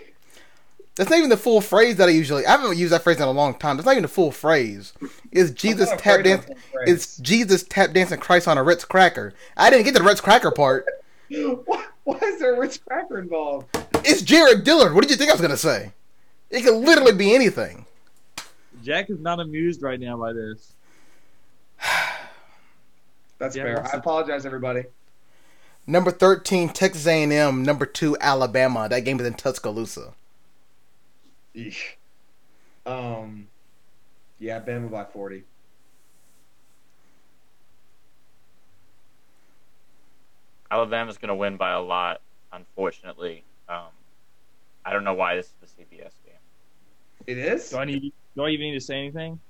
That's not even the full phrase that I usually. I haven't used that phrase in a long time. That's not even the full phrase. It's Jesus not tap afraid dance. the. It's Jesus tap dancing Christ on a Ritz cracker. I didn't get the Ritz cracker part. Why, why is there a Ritz Cracker involved? It's Jared Dillard. What did you think I was gonna say? It could literally be anything. Jack is not amused right now by this. That's Yeah, fair. what's I apologize, everybody. Number thirteen, Texas A&M. Number two, Alabama. That game is in Tuscaloosa. Eesh. Um, yeah, Bama by 40. Alabama's going to win by a lot. Unfortunately, um, I don't know why this is the CBS game. It is? Do I need? Do I even need to say anything?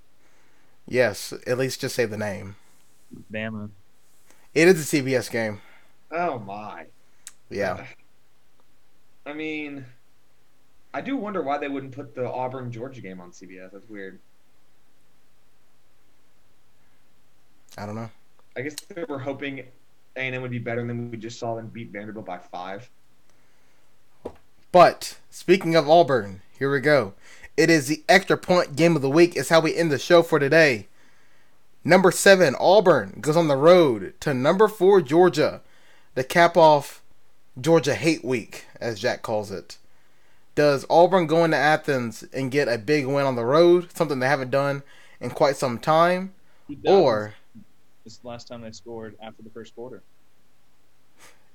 Yes, at least just say the name. Bama. It is a CBS game. Oh, my. Yeah. I mean, I do wonder why they wouldn't put the Auburn Georgia game on CBS. That's weird. I don't know. I guess they were hoping A&M would be better than we just saw them beat Vanderbilt by five. But speaking of Auburn, here we go. It is the extra point game of the week. It's how we end the show for today. Number seven, Auburn goes on the road to number four, Georgia, to cap off Georgia Hate Week, as Jack calls it. Does Auburn go into Athens and get a big win on the road, something they haven't done in quite some time, or this is the last time they scored after the first quarter.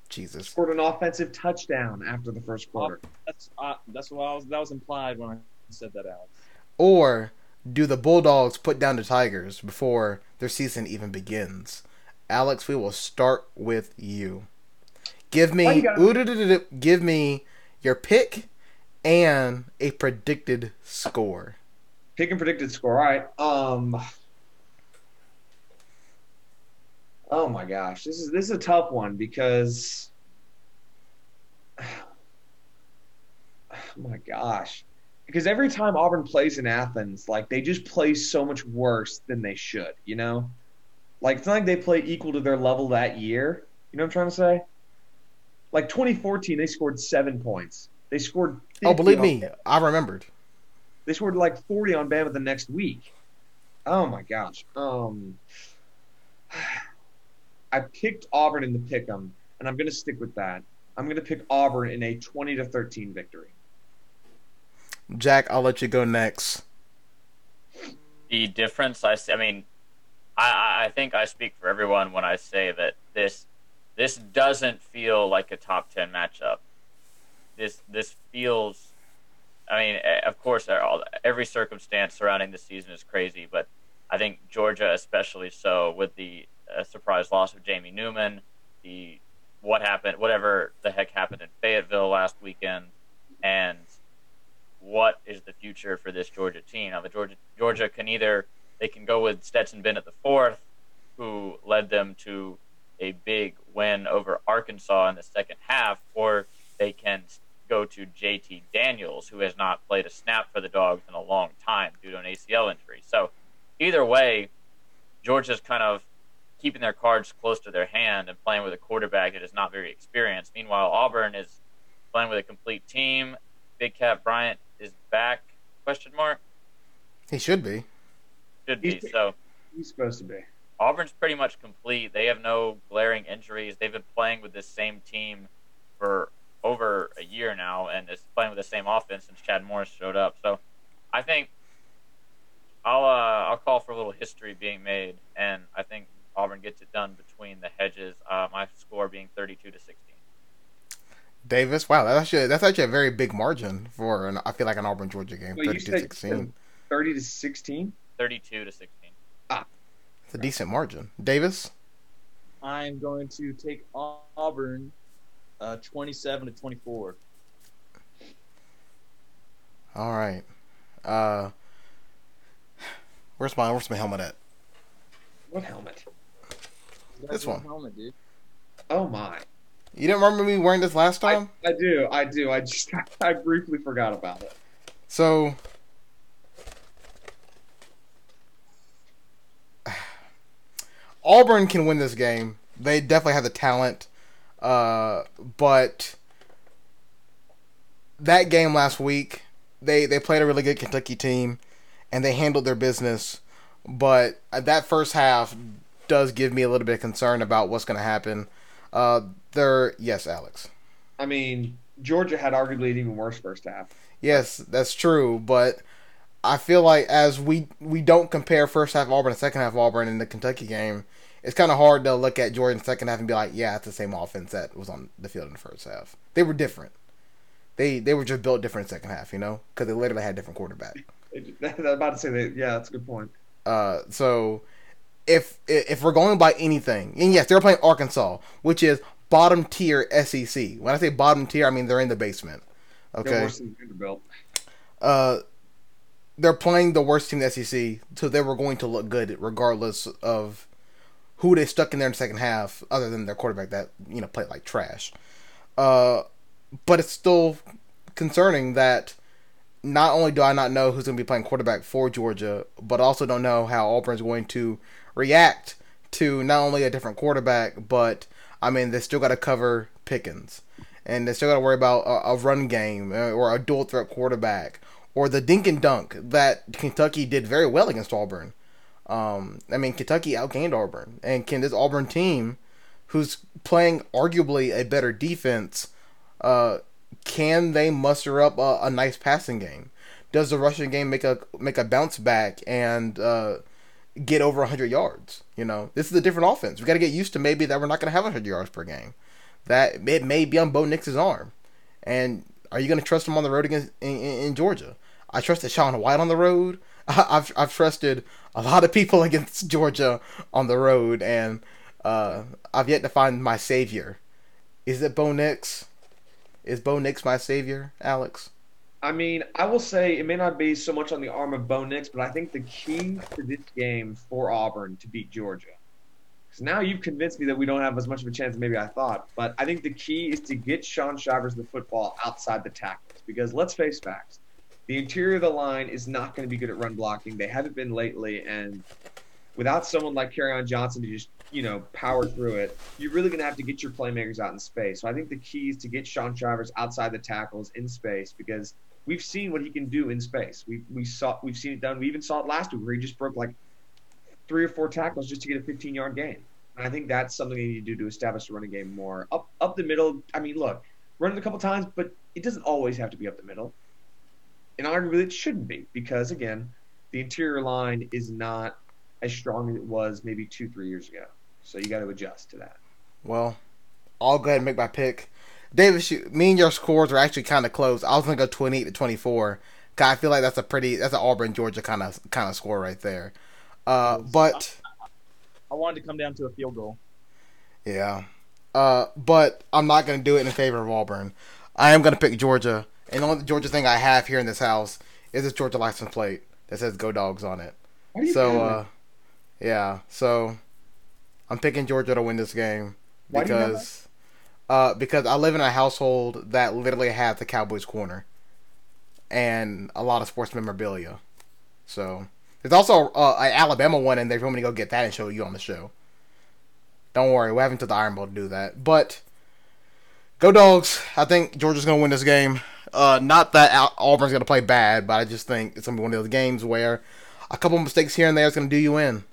Jesus, Scored an offensive touchdown after the first quarter. That's uh, that's what I was. That was implied when I said that, Alex. Or do the Bulldogs put down the Tigers before their season even begins? Alex, we will start with you. Give me you give me your pick and a predicted score. Pick and predicted score. All right. Um. Oh my gosh, this is this is a tough one because. Oh my gosh, because every time Auburn plays in Athens, like they just play so much worse than they should. You know, like it's not like they play equal to their level that year. You know what I'm trying to say? Like 2014, they scored seven points. They scored. Oh, believe me, I remembered. they scored like 40 on Bama the next week. Oh my gosh. Um, I picked Auburn in the pick 'em, and I'm going to stick with that. I'm going to pick Auburn in a 20 to 13 victory. Jack, I'll let you go next. The difference, I mean, I- I, I think I speak for everyone when I say that this this doesn't feel like a top ten matchup. This this feels, I mean, of course, all- every circumstance surrounding the season is crazy, but I think Georgia, especially so, with the uh, surprise loss of Jamie Newman, the what happened, whatever the heck happened in Fayetteville last weekend, and what is the future for this Georgia team. Now, the Georgia Georgia can either they can go with Stetson Bennett the fourth, who led them to a big win over Arkansas in the second half, or they can go to JT Daniels, who has not played a snap for the Dogs in a long time due to an ACL injury. So, either way, Georgia's kind of keeping their cards close to their hand and playing with a quarterback that is not very experienced. Meanwhile, Auburn is playing with a complete team. Big Kat Bryant is back? Question mark. He should be. Should be. He's- So He's supposed to be. Auburn's pretty much complete. They have no glaring injuries. They've been playing with this same team for over a year now, and is playing with the same offense since Chad Morris showed up. So, I think I'll uh, I'll call for a little history being made, and I think Auburn gets it done between the hedges. Uh, my score being thirty-two to sixteen. Davis. Wow, that's actually that's actually a very big margin for an I feel like an Auburn Georgia game. Well, you 32 said 16. thirty to sixteen. Thirty-two to sixteen. It's a decent margin. Davis. I'm going to take Auburn, uh, 27 to 24. All right. Uh, where's my where's my helmet at? What helmet? This one. Helmet, dude. Oh my! You didn't remember me wearing this last I, time? I do, I do. I just I briefly forgot about it. So Auburn can win this game. They definitely have the talent. Uh, but that game last week, they they played a really good Kentucky team and they handled their business. But that first half does give me a little bit of concern about what's going to happen. Uh, yes, Alex. I mean, Georgia had arguably an even worse first half. Yes, that's true, but I feel like as we we don't compare first half Auburn and second half Auburn in the Kentucky game, it's kind of hard to look at Georgia's second half and be like, yeah, it's the same offense that was on the field in the first half. They were different. They they were just built different in second half, you know, because they literally had different quarterback. I'm about to say that. Yeah, that's a good point. Uh, so if if we're going by anything, and yes, they're playing Arkansas, which is bottom tier SEC. When I say bottom tier, I mean they're in the basement. They're Okay. than uh, they're playing the worst team in the SEC, so they were going to look good regardless of who they stuck in there in the second half, other than their quarterback that you know played like trash. Uh, but it's still concerning that not only do I not know who's going to be playing quarterback for Georgia, but also don't know how Auburn's going to react to not only a different quarterback, but I mean they still got to cover Pickens, and they still got to worry about a, a run game uh, or a dual threat quarterback or the dink and dunk that Kentucky did very well against Auburn. Um, I mean Kentucky outgained Auburn, and can this Auburn team, who's playing arguably a better defense, uh, can they muster up a, a nice passing game? Does the rushing game make a make a bounce back and uh, get over 100 yards? You know, this is a different offense. We got to get used to maybe that we're not going to have 100 yards per game. That it may be on Bo Nix's arm. And are you going to trust him on the road against in, in, in Georgia? I trusted Sean White on the road. I've I've trusted a lot of people against Georgia on the road, and uh, I've yet to find my savior. Is it Bo Nix? Is Bo Nix my savior, Alex? I mean, I will say it may not be so much on the arm of Bo Nix, but I think the key to this game for Auburn to beat Georgia. Because now you've convinced me that we don't have as much of a chance as maybe I thought. But I think the key is to get Shaun Shivers the football outside the tackles. Because let's face facts, the interior of the line is not going to be good at run blocking. They haven't been lately, and without someone like on Johnson to just you know power through it, you're really going to have to get your playmakers out in space. So I think the key is to get Shaun Shivers outside the tackles in space because we've seen what he can do in space. We we saw we've seen it done. We even saw it last week where he just broke like three or four tackles just to get a 15 yard gain. And I think that's something they need to do to establish the running game more up up the middle. I mean, look, run it a couple times, but it doesn't always have to be up the middle. And arguably, it shouldn't be because again, the interior line is not as strong as it was maybe two three years ago. So you got to adjust to that. Well, I'll go ahead and make my pick. Davis, you, me and your scores are actually kind of close. I was gonna go twenty eight to twenty four. Cause I feel like that's a pretty that's an Auburn Georgia kind of kind of score right there. Uh, but I wanted to come down to a field goal. yeah, uh, but I'm not gonna do it in favor of Auburn. I am gonna pick Georgia, and the only Georgia thing I have here in this house is this Georgia license plate that says "Go Dogs" on it. Why do you So, have uh, yeah, so I'm picking Georgia to win this game Why do you because uh, because I live in a household that literally has the Cowboys corner and a lot of sports memorabilia. So there's also uh, an Alabama one, and they want me to go get that and show you on the show. Don't worry, we're having to the Iron Bowl to do that. But go dogs! I think Georgia's gonna win this game. Uh, not that Al- Auburn's gonna play bad, but I just think it's gonna be one of those games where a couple mistakes here and there is gonna do you in,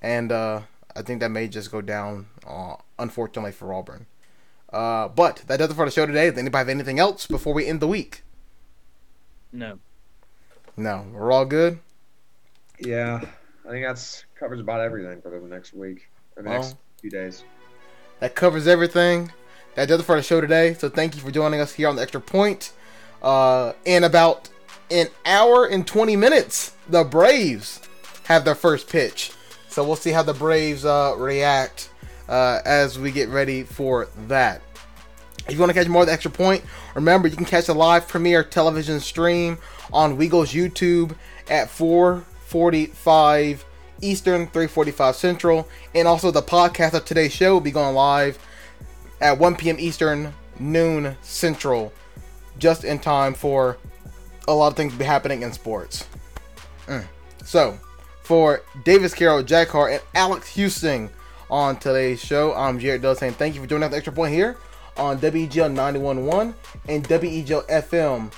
and uh, I think that may just go down, uh, unfortunately for Auburn. Uh, but that does it for the show today. Does anybody have anything else before we end the week? No. No, we're all good. Yeah, I think that's covers about everything for the next week or the Well, next few days. That covers everything. That does it for the show today. So thank you for joining us here on the Xtra Point. Uh, in about an hour and 20 minutes, the Braves have their first pitch. So we'll see how the Braves uh, react uh, as we get ready for that. If you want to catch more of the Xtra Point, remember you can catch the live premiere television stream on Weagle's YouTube at 4:45 Eastern, 3:45 Central, and also the podcast of today's show will be going live at 1 p.m. Eastern, noon Central, just in time for a lot of things to be happening in sports. Mm. So, for Davis Carroll, Jack Hart, and Alex Houston on today's show, I'm Jared Dove saying thank you for joining us Xtra Point here on WEGL 911 and WEGLFM.com.